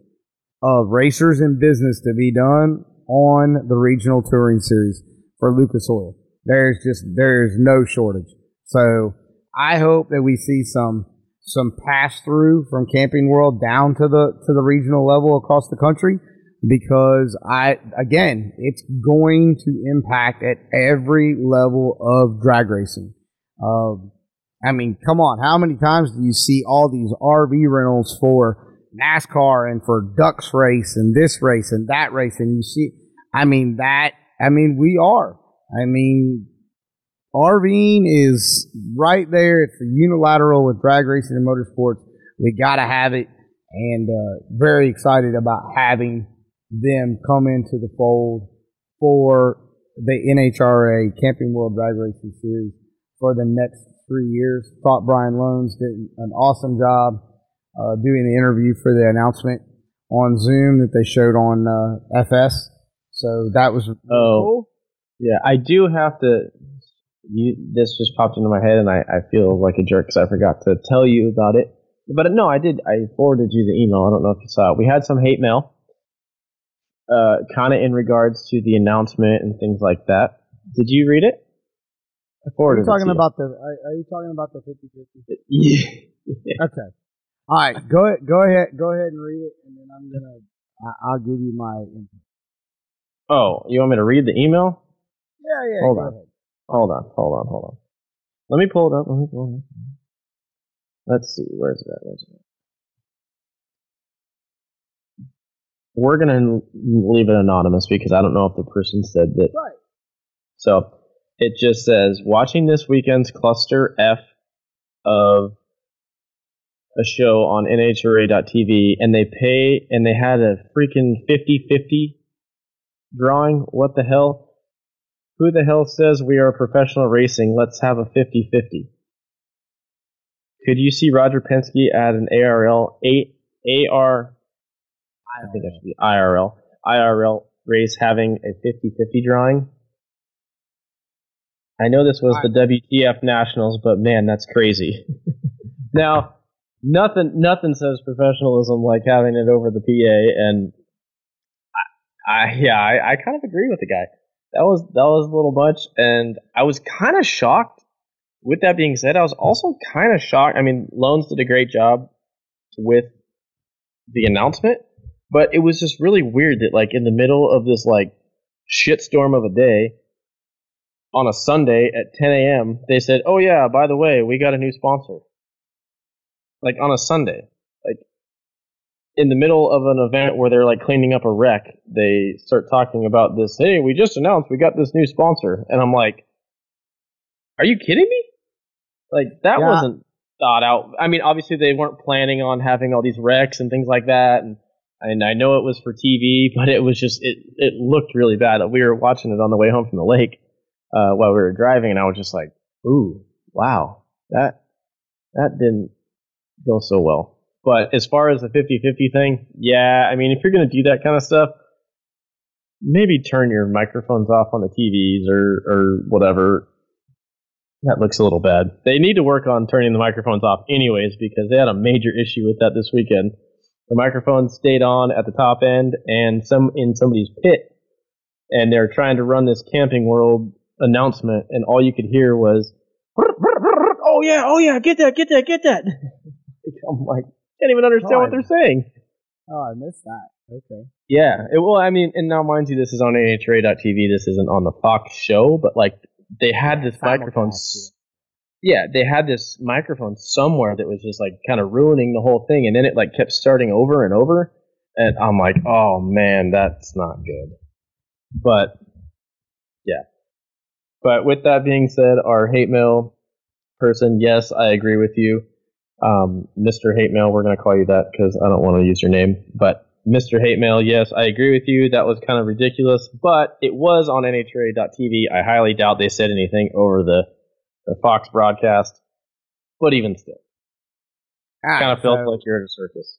of racers and business to be done on the regional touring series for Lucas Oil. There's just there's no shortage. So I hope that we see some some pass through from Camping World down to the to the regional level across the country because I again it's going to impact at every level of drag racing. Um, I mean, come on, how many times do you see all these RV rentals for NASCAR and for Ducks race and this race and that race, and you see, I mean that. I mean we are. I mean, RVing is right there. It's a unilateral with drag racing and motorsports. We got to have it, and uh, very excited about having them come into the fold for the NHRA Camping World Drag Racing Series for the next three years. Thought Brian Lohnes did an awesome job uh, doing the interview for the announcement on Zoom that they showed on uh, FS. So that was
Oh.
cool.
Yeah, I do have to. You, this just popped into my head, and I, I feel like a jerk because I forgot to tell you about it. But no, I did. I forwarded you the email. I don't know if you saw it. We had some hate mail, uh, kind of in regards to the announcement and things like that. Did you read it? I
Are you talking about the? Are, are you talking about the 50-50?
Yeah.
Okay. All right. Go ahead. Go ahead. Go ahead and read it, and then I'm gonna. I, I'll give you my input.
Oh, you want me to read the email?
Yeah, yeah.
Hold on.
ahead.
Hold on, hold on, hold on. Let me pull it up. Let me pull it up. Let's see. Where's it at? Where's it? We're gonna leave it anonymous because I don't know if the person said that.
Right.
So it just says watching this weekend's cluster F of a show on NHRA.tv and they pay and they had a freaking 50-50 drawing. What the hell? Who the hell says we are professional racing? Let's have a 50-50. Could you see Roger Penske at an ARL eight AR I think that should be IRL IRL race having a 50-50 drawing? I know this was the WTF Nationals, but man, that's crazy. now, nothing nothing says professionalism like having it over the PA, and I, I yeah, I, I kind of agree with the guy. That was that was a little much, and I was kind of shocked. With that being said, I was also kind of shocked. I mean, Lohnes did a great job with the announcement, but it was just really weird that like in the middle of this like shitstorm of a day on a Sunday at 10 a.m. they said, "Oh yeah, by the way, we got a new sponsor." Like on a Sunday, like in the middle of an event where they're like cleaning up a wreck, they start talking about this. Hey, we just announced we got this new sponsor, and I'm like, "Are you kidding me?" Like that
Yeah.
wasn't thought out. I mean, obviously they weren't planning on having all these wrecks and things like that, and and I know it was for TV, but it was just it it looked really bad. We were watching it on the way home from the lake uh, while we were driving, and I was just like, "Ooh, wow, that that didn't go so well." But as far as the 50-50 thing, yeah, I mean, if you're gonna do that kind of stuff, maybe turn your microphones off on the TVs or or whatever. That looks a little bad. They need to work on turning the microphones off, anyways, because they had a major issue with that this weekend. The microphones stayed on at the top end and some in somebody's pit, and they're trying to run this Camping World announcement, and all you could hear was, "Oh yeah, oh yeah, get that, get that, get that." I'm like, can't even understand what they're saying.
Oh, I missed that. Okay.
Yeah, it, well, I mean, and now mind you, this is on NHRA.tv. This isn't on the Fox show, but like they had this microphone. Yeah, they had this microphone somewhere that was just like kind of ruining the whole thing, and then it like kept starting over and over, and I'm like, oh man, that's not good. But yeah, but with that being said, our hate mail person, yes, I agree with you, um, Mr. Hate Mail. We're gonna call you that because I don't want to use your name, but Mr. Hate Mail, yes, I agree with you. That was kind of ridiculous, but it was on NHRA.tv. I highly doubt they said anything over the, the Fox broadcast. But even still,
Ah,
kind of felt
so-
like you're at a circus.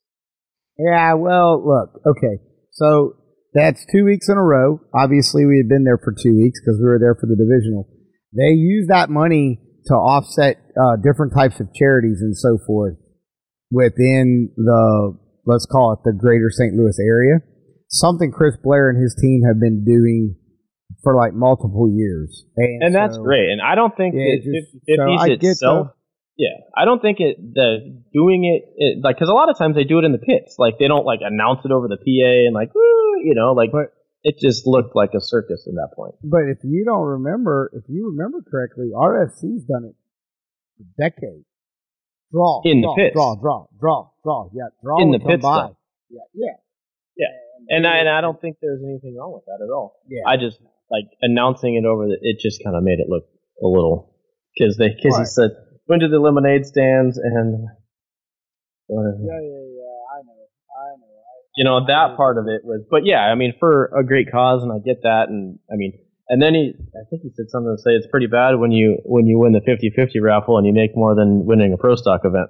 Yeah, well, look, okay. So that's two weeks in a row. Obviously, we had been there for two weeks because we were there for the divisional. They use that money to offset uh, different types of charities and so forth within the, let's call it the greater St. Louis area. Something Chris Blair and his team have been doing for like multiple years. And,
And that's great. And I don't think
Yeah,
that
just-
50
so I
itself. Yeah, I don't think it the doing it, it like because a lot of times they do it in the pits, like they don't like announce it over the PA and like woo, you know, like
But-
it just looked like a circus at that point.
But if you don't remember, if you remember correctly, RFC's done it for decades. Draw
In the pits.
Draw, draw, draw, draw. Yeah, draw.
In the pits,
by.
though.
Yeah, yeah,
And I and I don't think there's anything wrong with that at all.
yeah.
I just like announcing it over the, it just kind of made it look a little because they because he said went to the lemonade stands and whatever.
yeah, yeah, yeah.
You know that part of it was but yeah i mean for a great cause and i get that and i mean and then he i think he said something to say it's pretty bad when you when you win the 50-50 raffle and you make more than winning a pro stock event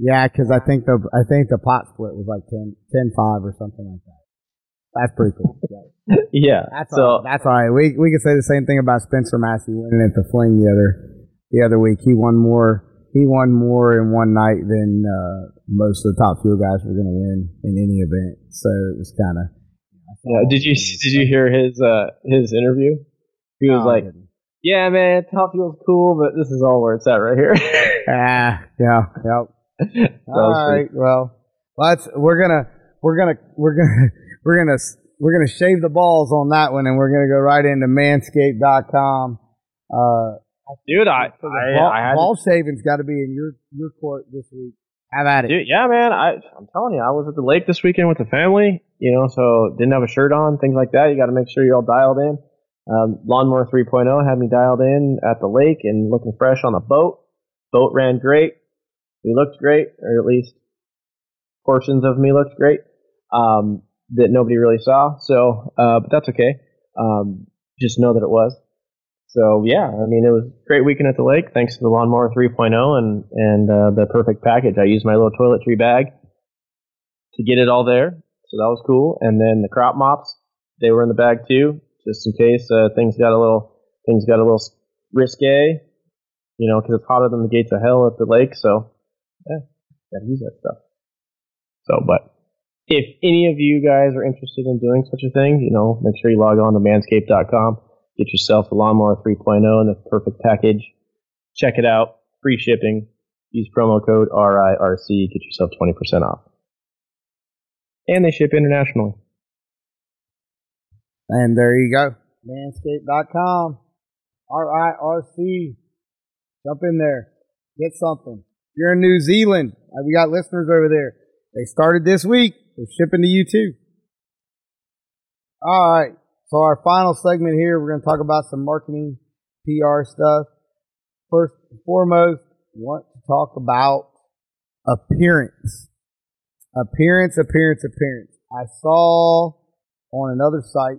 Yeah, because I think the I think the pot split was like 10, 10-5 or something like that. That's pretty cool. Yeah.
yeah
That's
so
all, that's all right. We we could say the same thing about Spencer Massey winning at the Fling the other the other week. He won more. He won more in one night than uh, most of the top fuel guys were going to win in any event. So it was kind of.
yeah, did you did you hear his uh his interview he was like yeah man top fuel's cool but this is all where it's at right here
ah, yeah, yep. All right. Well, let's. We're gonna. We're gonna. We're gonna. We're gonna we're gonna shave the balls on that one, and we're gonna go right into Manscaped.com. Uh,
Dude, I, I,
ball,
I had
ball shaving's got to be in your your court this week. Have at it.
Dude, yeah, man. I, I'm telling you, I was at the lake this weekend with the family, you know, so didn't have a shirt on, things like that. You got to make sure you're all dialed in. Um, Lawnmower 3.0 had me dialed in at the lake and looking fresh on the boat. Boat ran great. We looked great, or at least portions of me looked great um, that nobody really saw. So, uh, but that's okay. Um, just know that it was. So yeah, I mean, it was a great weekend at the lake thanks to the Lawnmower 3.0 and and uh, the perfect package. I used my little toiletry bag to get it all there, so that was cool. And then the crop mops, they were in the bag too, just in case uh, things got a little things got a little risque, you know, because it's hotter than the gates of hell at the lake. So yeah, gotta use that stuff. So, but if any of you guys are interested in doing such a thing, you know, make sure you log on to manscaped.com. Get yourself the Lawnmower 3.0 in the perfect package. Check it out. Free shipping. Use promo code RIRC. Get yourself 20% off. And they ship internationally.
And there you go. Manscaped.com. R-I-R-C. Jump in there. Get something. If you're in New Zealand, uh, we got listeners over there. They started this week. They're shipping to you too. All right. So our final segment here, we're going to talk about some marketing, PR stuff. First and foremost, want to talk about appearance. Appearance, appearance, appearance. I saw on another site,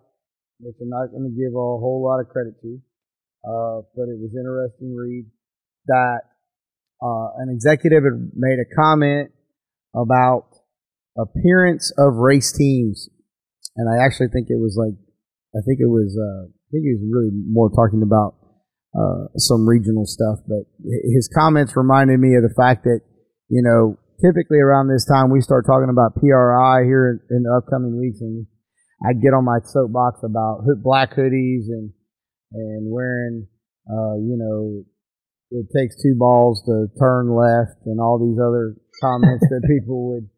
which I'm not going to give a whole lot of credit to, uh, but it was interesting read that uh, an executive had made a comment about appearance of race teams, and I actually think it was like, I think it was, uh, I think he was really more talking about uh, some regional stuff, but his comments reminded me of the fact that you know typically around this time we start talking about PRI here in, in the upcoming weeks, and I get on my soapbox about black hoodies and and wearing, uh, you know, it takes two balls to turn left, and all these other comments that people would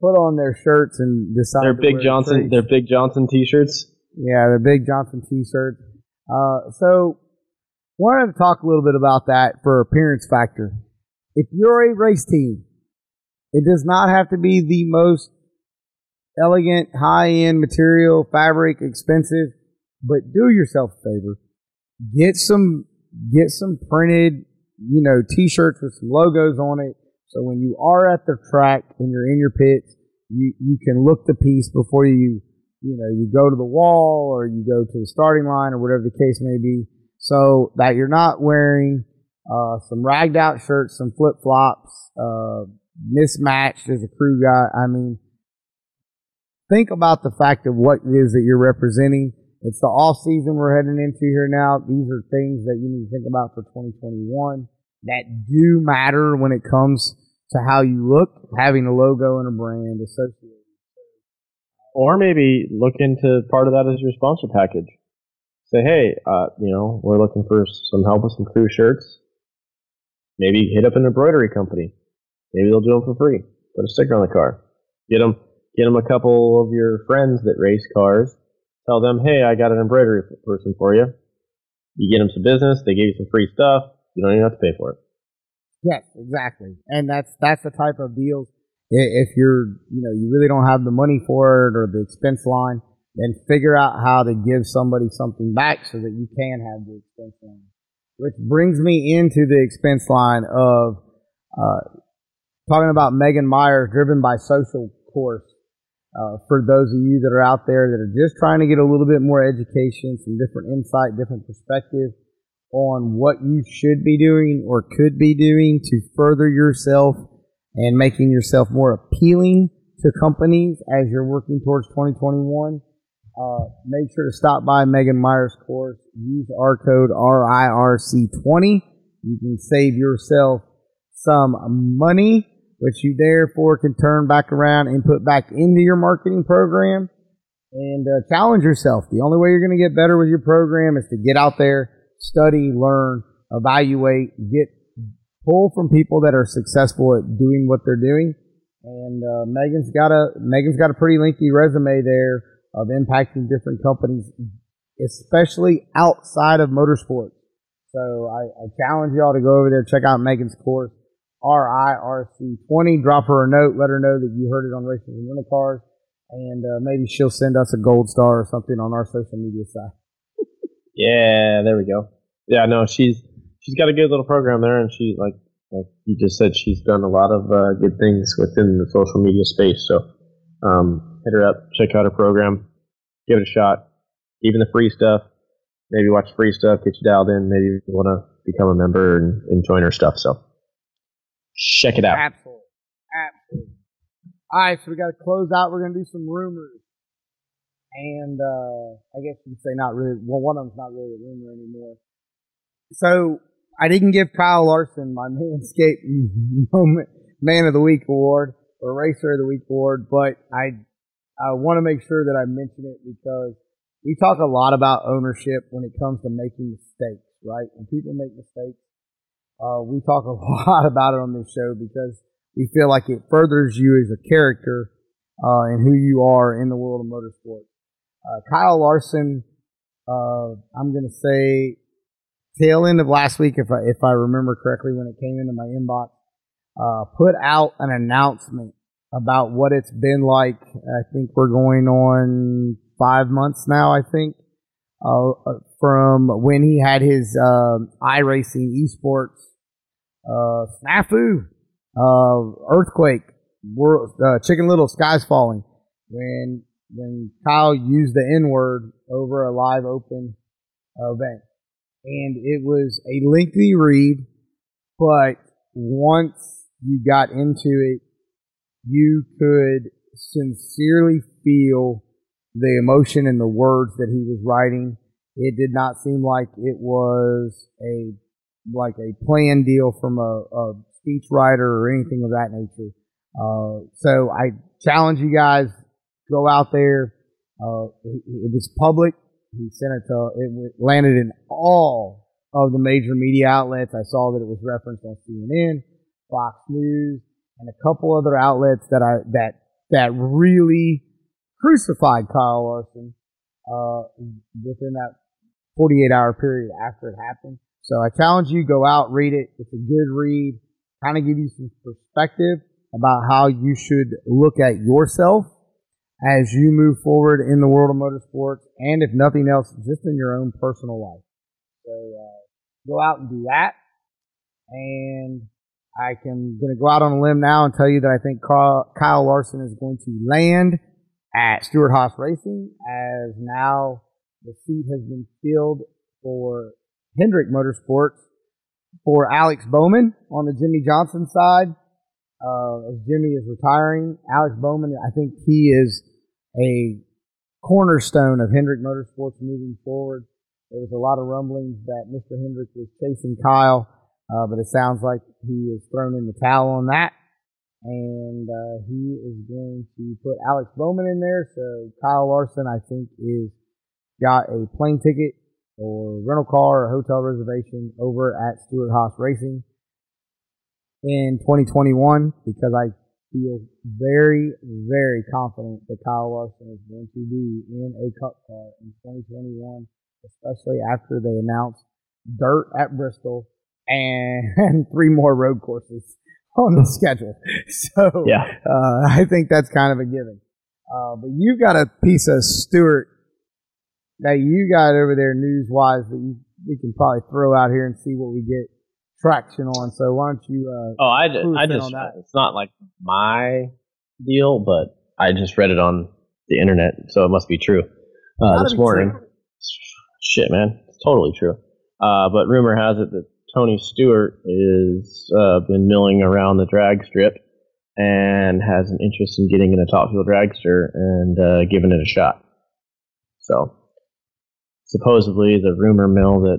put on their shirts and decide.
They're Big Johnson. They're Big Johnson t-shirts.
Yeah, the Big Johnson T-shirt. Uh, so, wanted to talk a little bit about that for appearance factor. If you're a race team, it does not have to be the most elegant, high-end material, fabric, expensive, but do yourself a favor. Get some, get some printed, you know, T-shirts with some logos on it. So when you are at the track and you're in your pits, you, you can look the piece before you you know, you go to the wall or you go to the starting line or whatever the case may be, so that you're not wearing uh, some ragged out shirts, some flip flops, uh, mismatched as a crew guy. I mean, think about the fact of what it is that you're representing. It's the off season we're heading into here now. These are things that you need to think about for 2021 that do matter when it comes to how you look, having a logo and a brand associated.
Or maybe look into part of that as your sponsor package. Say, hey, uh, you know, we're looking for some help with some crew shirts. Maybe hit up an embroidery company. Maybe they'll do them for free. Put a sticker on the car. Get them, get them a couple of your friends that race cars. Tell them, hey, I got an embroidery person for you. You get them some business. They give you some free stuff. You don't even have to pay for it.
Yes, exactly. And that's that's the type of deals. If you're, you know, you really don't have the money for it or the expense line, then figure out how to give somebody something back so that you can have the expense line. Which brings me into the expense line of uh, talking about Megan Myers, driven by social course. Uh, for those of you that are out there that are just trying to get a little bit more education, some different insight, different perspective on what you should be doing or could be doing to further yourself and making yourself more appealing to companies as you're working towards 2021. Uh, make sure to stop by Megan Myers' course. Use our code RIRC20. You can save yourself some money, which you therefore can turn back around and put back into your marketing program and uh, challenge yourself. The only way you're going to get better with your program is to get out there, study, learn, evaluate, get pull from people that are successful at doing what they're doing. And uh, Megan's got a Megan's got a pretty lengthy resume there of impacting different companies, especially outside of motorsports. So I, I challenge y'all to go over there, check out Megan's course, RIRC20. Drop her a note, let her know that you heard it on Races and Rental Cars, and uh, maybe she'll send us a gold star or something on our social media side.
Yeah, there we go. Yeah, no, she's she's got a good little program there, and she like like you just said, she's done a lot of uh, good things within the social media space. So um, hit her up, check out her program, give it a shot. Even the free stuff, maybe watch free stuff, get you dialed in. Maybe you want to become a member and, and join her stuff. So check it out.
Absolutely. Absolutely. All right, so we got to close out. We're to do some rumors. And uh, I guess you could say not really. Well, one of them's not really a rumor anymore. So I didn't give Kyle Larson my Manscaped moment, Man of the Week award or Racer of the Week award, but I I want to make sure that I mention it because we talk a lot about ownership when it comes to making mistakes, right? When people make mistakes, uh, we talk a lot about it on this show because we feel like it furthers you as a character uh, and who you are in the world of motorsports. Uh, Kyle Larson, uh, I'm going to say tail end of last week, if I if I remember correctly, when it came into my inbox, uh, put out an announcement about what it's been like. I think we're going on five months now. I think uh, from when he had his uh, iRacing esports uh, snafu, uh, earthquake, world, uh, Chicken Little, skies falling. When when Kyle used the N word over a live open event and it was a lengthy read, but once you got into it, you could sincerely feel the emotion and the words that he was writing. It did not seem like it was a like a planned deal from a, a speech writer or anything of that nature. Uh, so I challenge you guys go out there. Uh, it, it was public. He sent it to, it landed in all of the major media outlets. I saw that it was referenced on CNN, Fox News, and a couple other outlets that I, that, that really crucified Kyle Larson, uh, within that 48 hour period after it happened. So I challenge you, go out, read it. It's a good read, kind of give you some perspective about how you should look at yourself as you move forward in the world of motorsports, and if nothing else, just in your own personal life. So uh, go out and do that. And I can going to go out on a limb now and tell you that I think Kyle, Larson is going to land at Stewart-Haas Racing, as now the seat has been filled for Hendrick Motorsports for Alex Bowman on the Jimmie Johnson side. Uh, as Jimmie is retiring, Alex Bowman, I think he is a cornerstone of Hendrick Motorsports moving forward. There was a lot of rumblings that Mr. Hendrick was chasing Kyle, uh, but it sounds like he has thrown in the towel on that. And uh, he is going to put Alex Bowman in there. So Kyle Larson, I think, is got a plane ticket or rental car or hotel reservation over at Stewart-Haas Racing in 2021 because I feel very, very confident that Kyle Larson is going to be in a cup car in 2021, especially after they announced dirt at Bristol and, three more road courses on the schedule. So
Yeah.
uh, I think that's kind of a given. Uh, but you've got a piece of Stewart that you got over there news wise that you, we can probably throw out here and see what we get traction on. So why don't you? Uh,
Oh, I, ju-
Clue
I just, it's not like my deal, but I just read it on the internet, so it must be true. Uh, this morning.
true.
Shit, man. It's totally true. Uh, but rumor has it that Tony Stewart is uh, been milling around the drag strip and has an interest in getting in a top fuel dragster and uh, giving it a shot. So, supposedly, the rumor mill that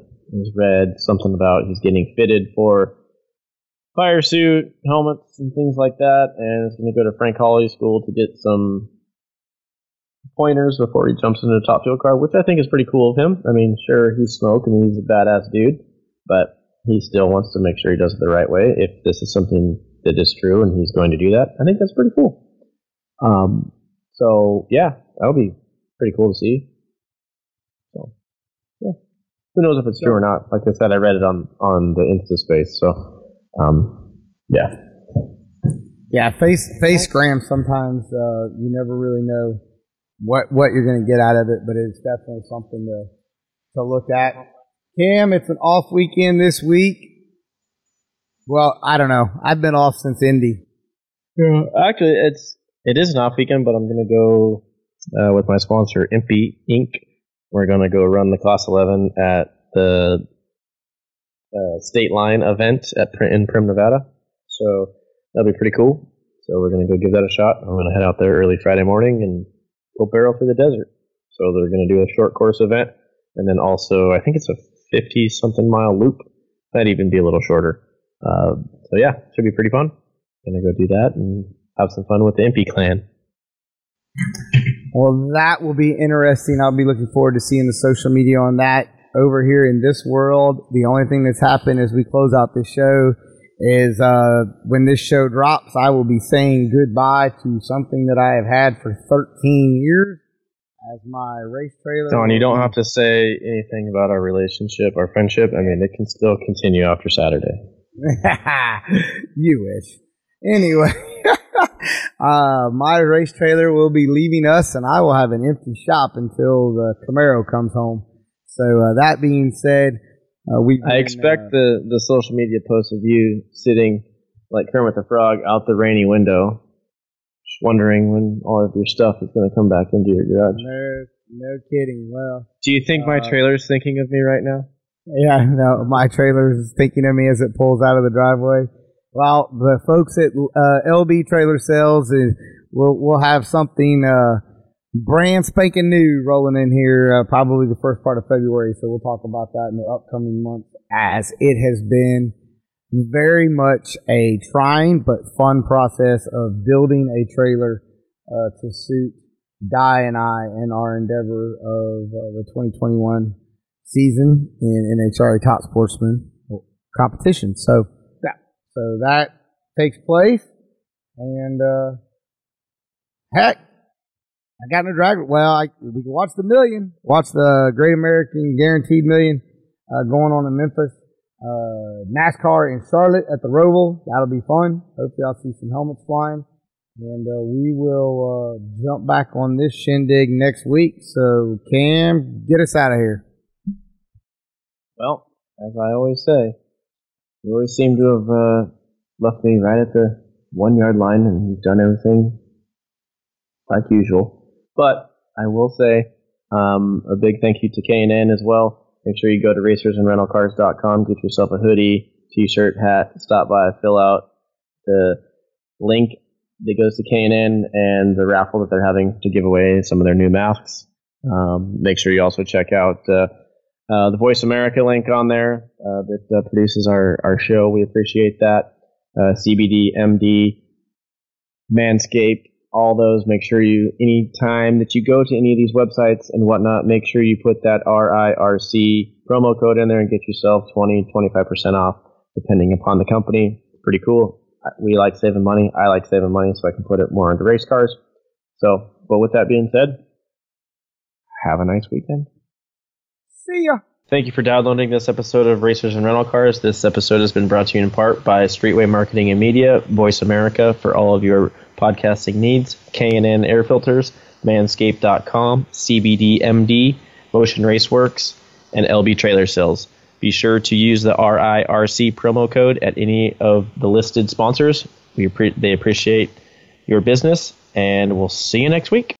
read something about he's getting fitted for fire suit, helmets, and things like that, and is going to go to Frank Hawley School to get some pointers before he jumps into a top fuel car, which I think is pretty cool of him. I mean, sure, he's smoke and he's a badass dude, but he still wants to make sure he does it the right way. If this is something that is true and he's going to do that, I think that's pretty cool. Um, so yeah, that'll be pretty cool to see. So, yeah. Who knows if it's true or not? Like I said, I read it on on the Insta space. So, um, yeah.
Yeah, face Facegram. Sometimes uh, you never really know what what you're going to get out of it, but it's definitely something to to look at. Cam, it's an off weekend this week. Well, I don't know. I've been off since Indy.
Yeah, Actually, it's it is an off weekend, but I'm gonna go uh, with my sponsor, Impy Inc. We're gonna go run the Class 11 at the uh, State Line event at in Primm, Nevada. So that'll be pretty cool. So we're gonna go give that a shot. I'm gonna head out there early Friday morning and go barrel through the desert. So they're gonna do a short course event, and then also I think it's a 50 something mile loop. Might even be a little shorter. Uh, so yeah, should be pretty fun. Gonna go do that and have some fun with the Impy clan.
Well, that will be interesting. I'll be looking forward to seeing the social media on that. Over here in this world, the only thing that's happened as we close out this show is uh, when this show drops, I will be saying goodbye to something that I have had for 13 years as my race trailer.
Don, you don't have to say anything about our relationship, our friendship. I mean, it can still continue after Saturday.
you wish. Anyway, uh, my race trailer will be leaving us, and I will have an empty shop until the Camaro comes home. So uh, that being said, uh, we.
I expect the, the social media post of you sitting like Kermit the Frog out the rainy window, just wondering when all of your stuff is going to come back into your garage.
No, no kidding. Well,
Do you think my
Uh,
trailer's thinking of me right now?
yeah, no, my trailer is thinking of me as it pulls out of the driveway. Well, the folks at uh, LB Trailer Sales, is, we'll, we'll have something uh, brand spanking new rolling in here uh, probably the first part of February. So we'll talk about that in the upcoming months as it has been very much a trying but fun process of building a trailer uh, to suit Di and I in our endeavor of uh, the 2021 season in NHRA Top Sportsman competition. So, so that takes place, and uh, heck, I got no drag. Well, I, we can watch the million, watch the Great American Guaranteed Million uh, going on in Memphis. Uh, NASCAR in Charlotte at the Roval. That'll be fun. Hopefully, I'll see some helmets flying. And uh, we will uh, jump back on this shindig next week. So, Cam, get us out of here.
Well, as I always say, you always seem to have uh, left me right at the one yard line, and you've done everything like usual. But I will say um, a big thank you to K and N as well. Make sure you go to racersandrentalcars.com, get yourself a hoodie, t-shirt, hat, stop by, fill out the link that goes to K and N and the raffle that they're having to give away some of their new masks. Um, make sure you also check out. Uh, uh, the Voice America link on there uh, that uh, produces our, our show. We appreciate that. Uh, CBD, MD, Manscaped, all those. Make sure you, anytime that you go to any of these websites and whatnot, make sure you put that RIRC promo code in there and get yourself 20, 25% off, depending upon the company. Pretty cool. We like saving money. I like saving money, so I can put it more into race cars. So, but with that being said, have a nice weekend.
See ya.
Thank you for downloading this episode of Racers and Rental Cars. This episode has been brought to you in part by Streetway Marketing and Media, Voice America for all of your podcasting needs, K&N Air Filters, Manscaped.com, CBDMD, Motion Raceworks, and LB Trailer Sales. Be sure to use the RIRC promo code at any of the listed sponsors. We they appreciate your business, and we'll see you next week.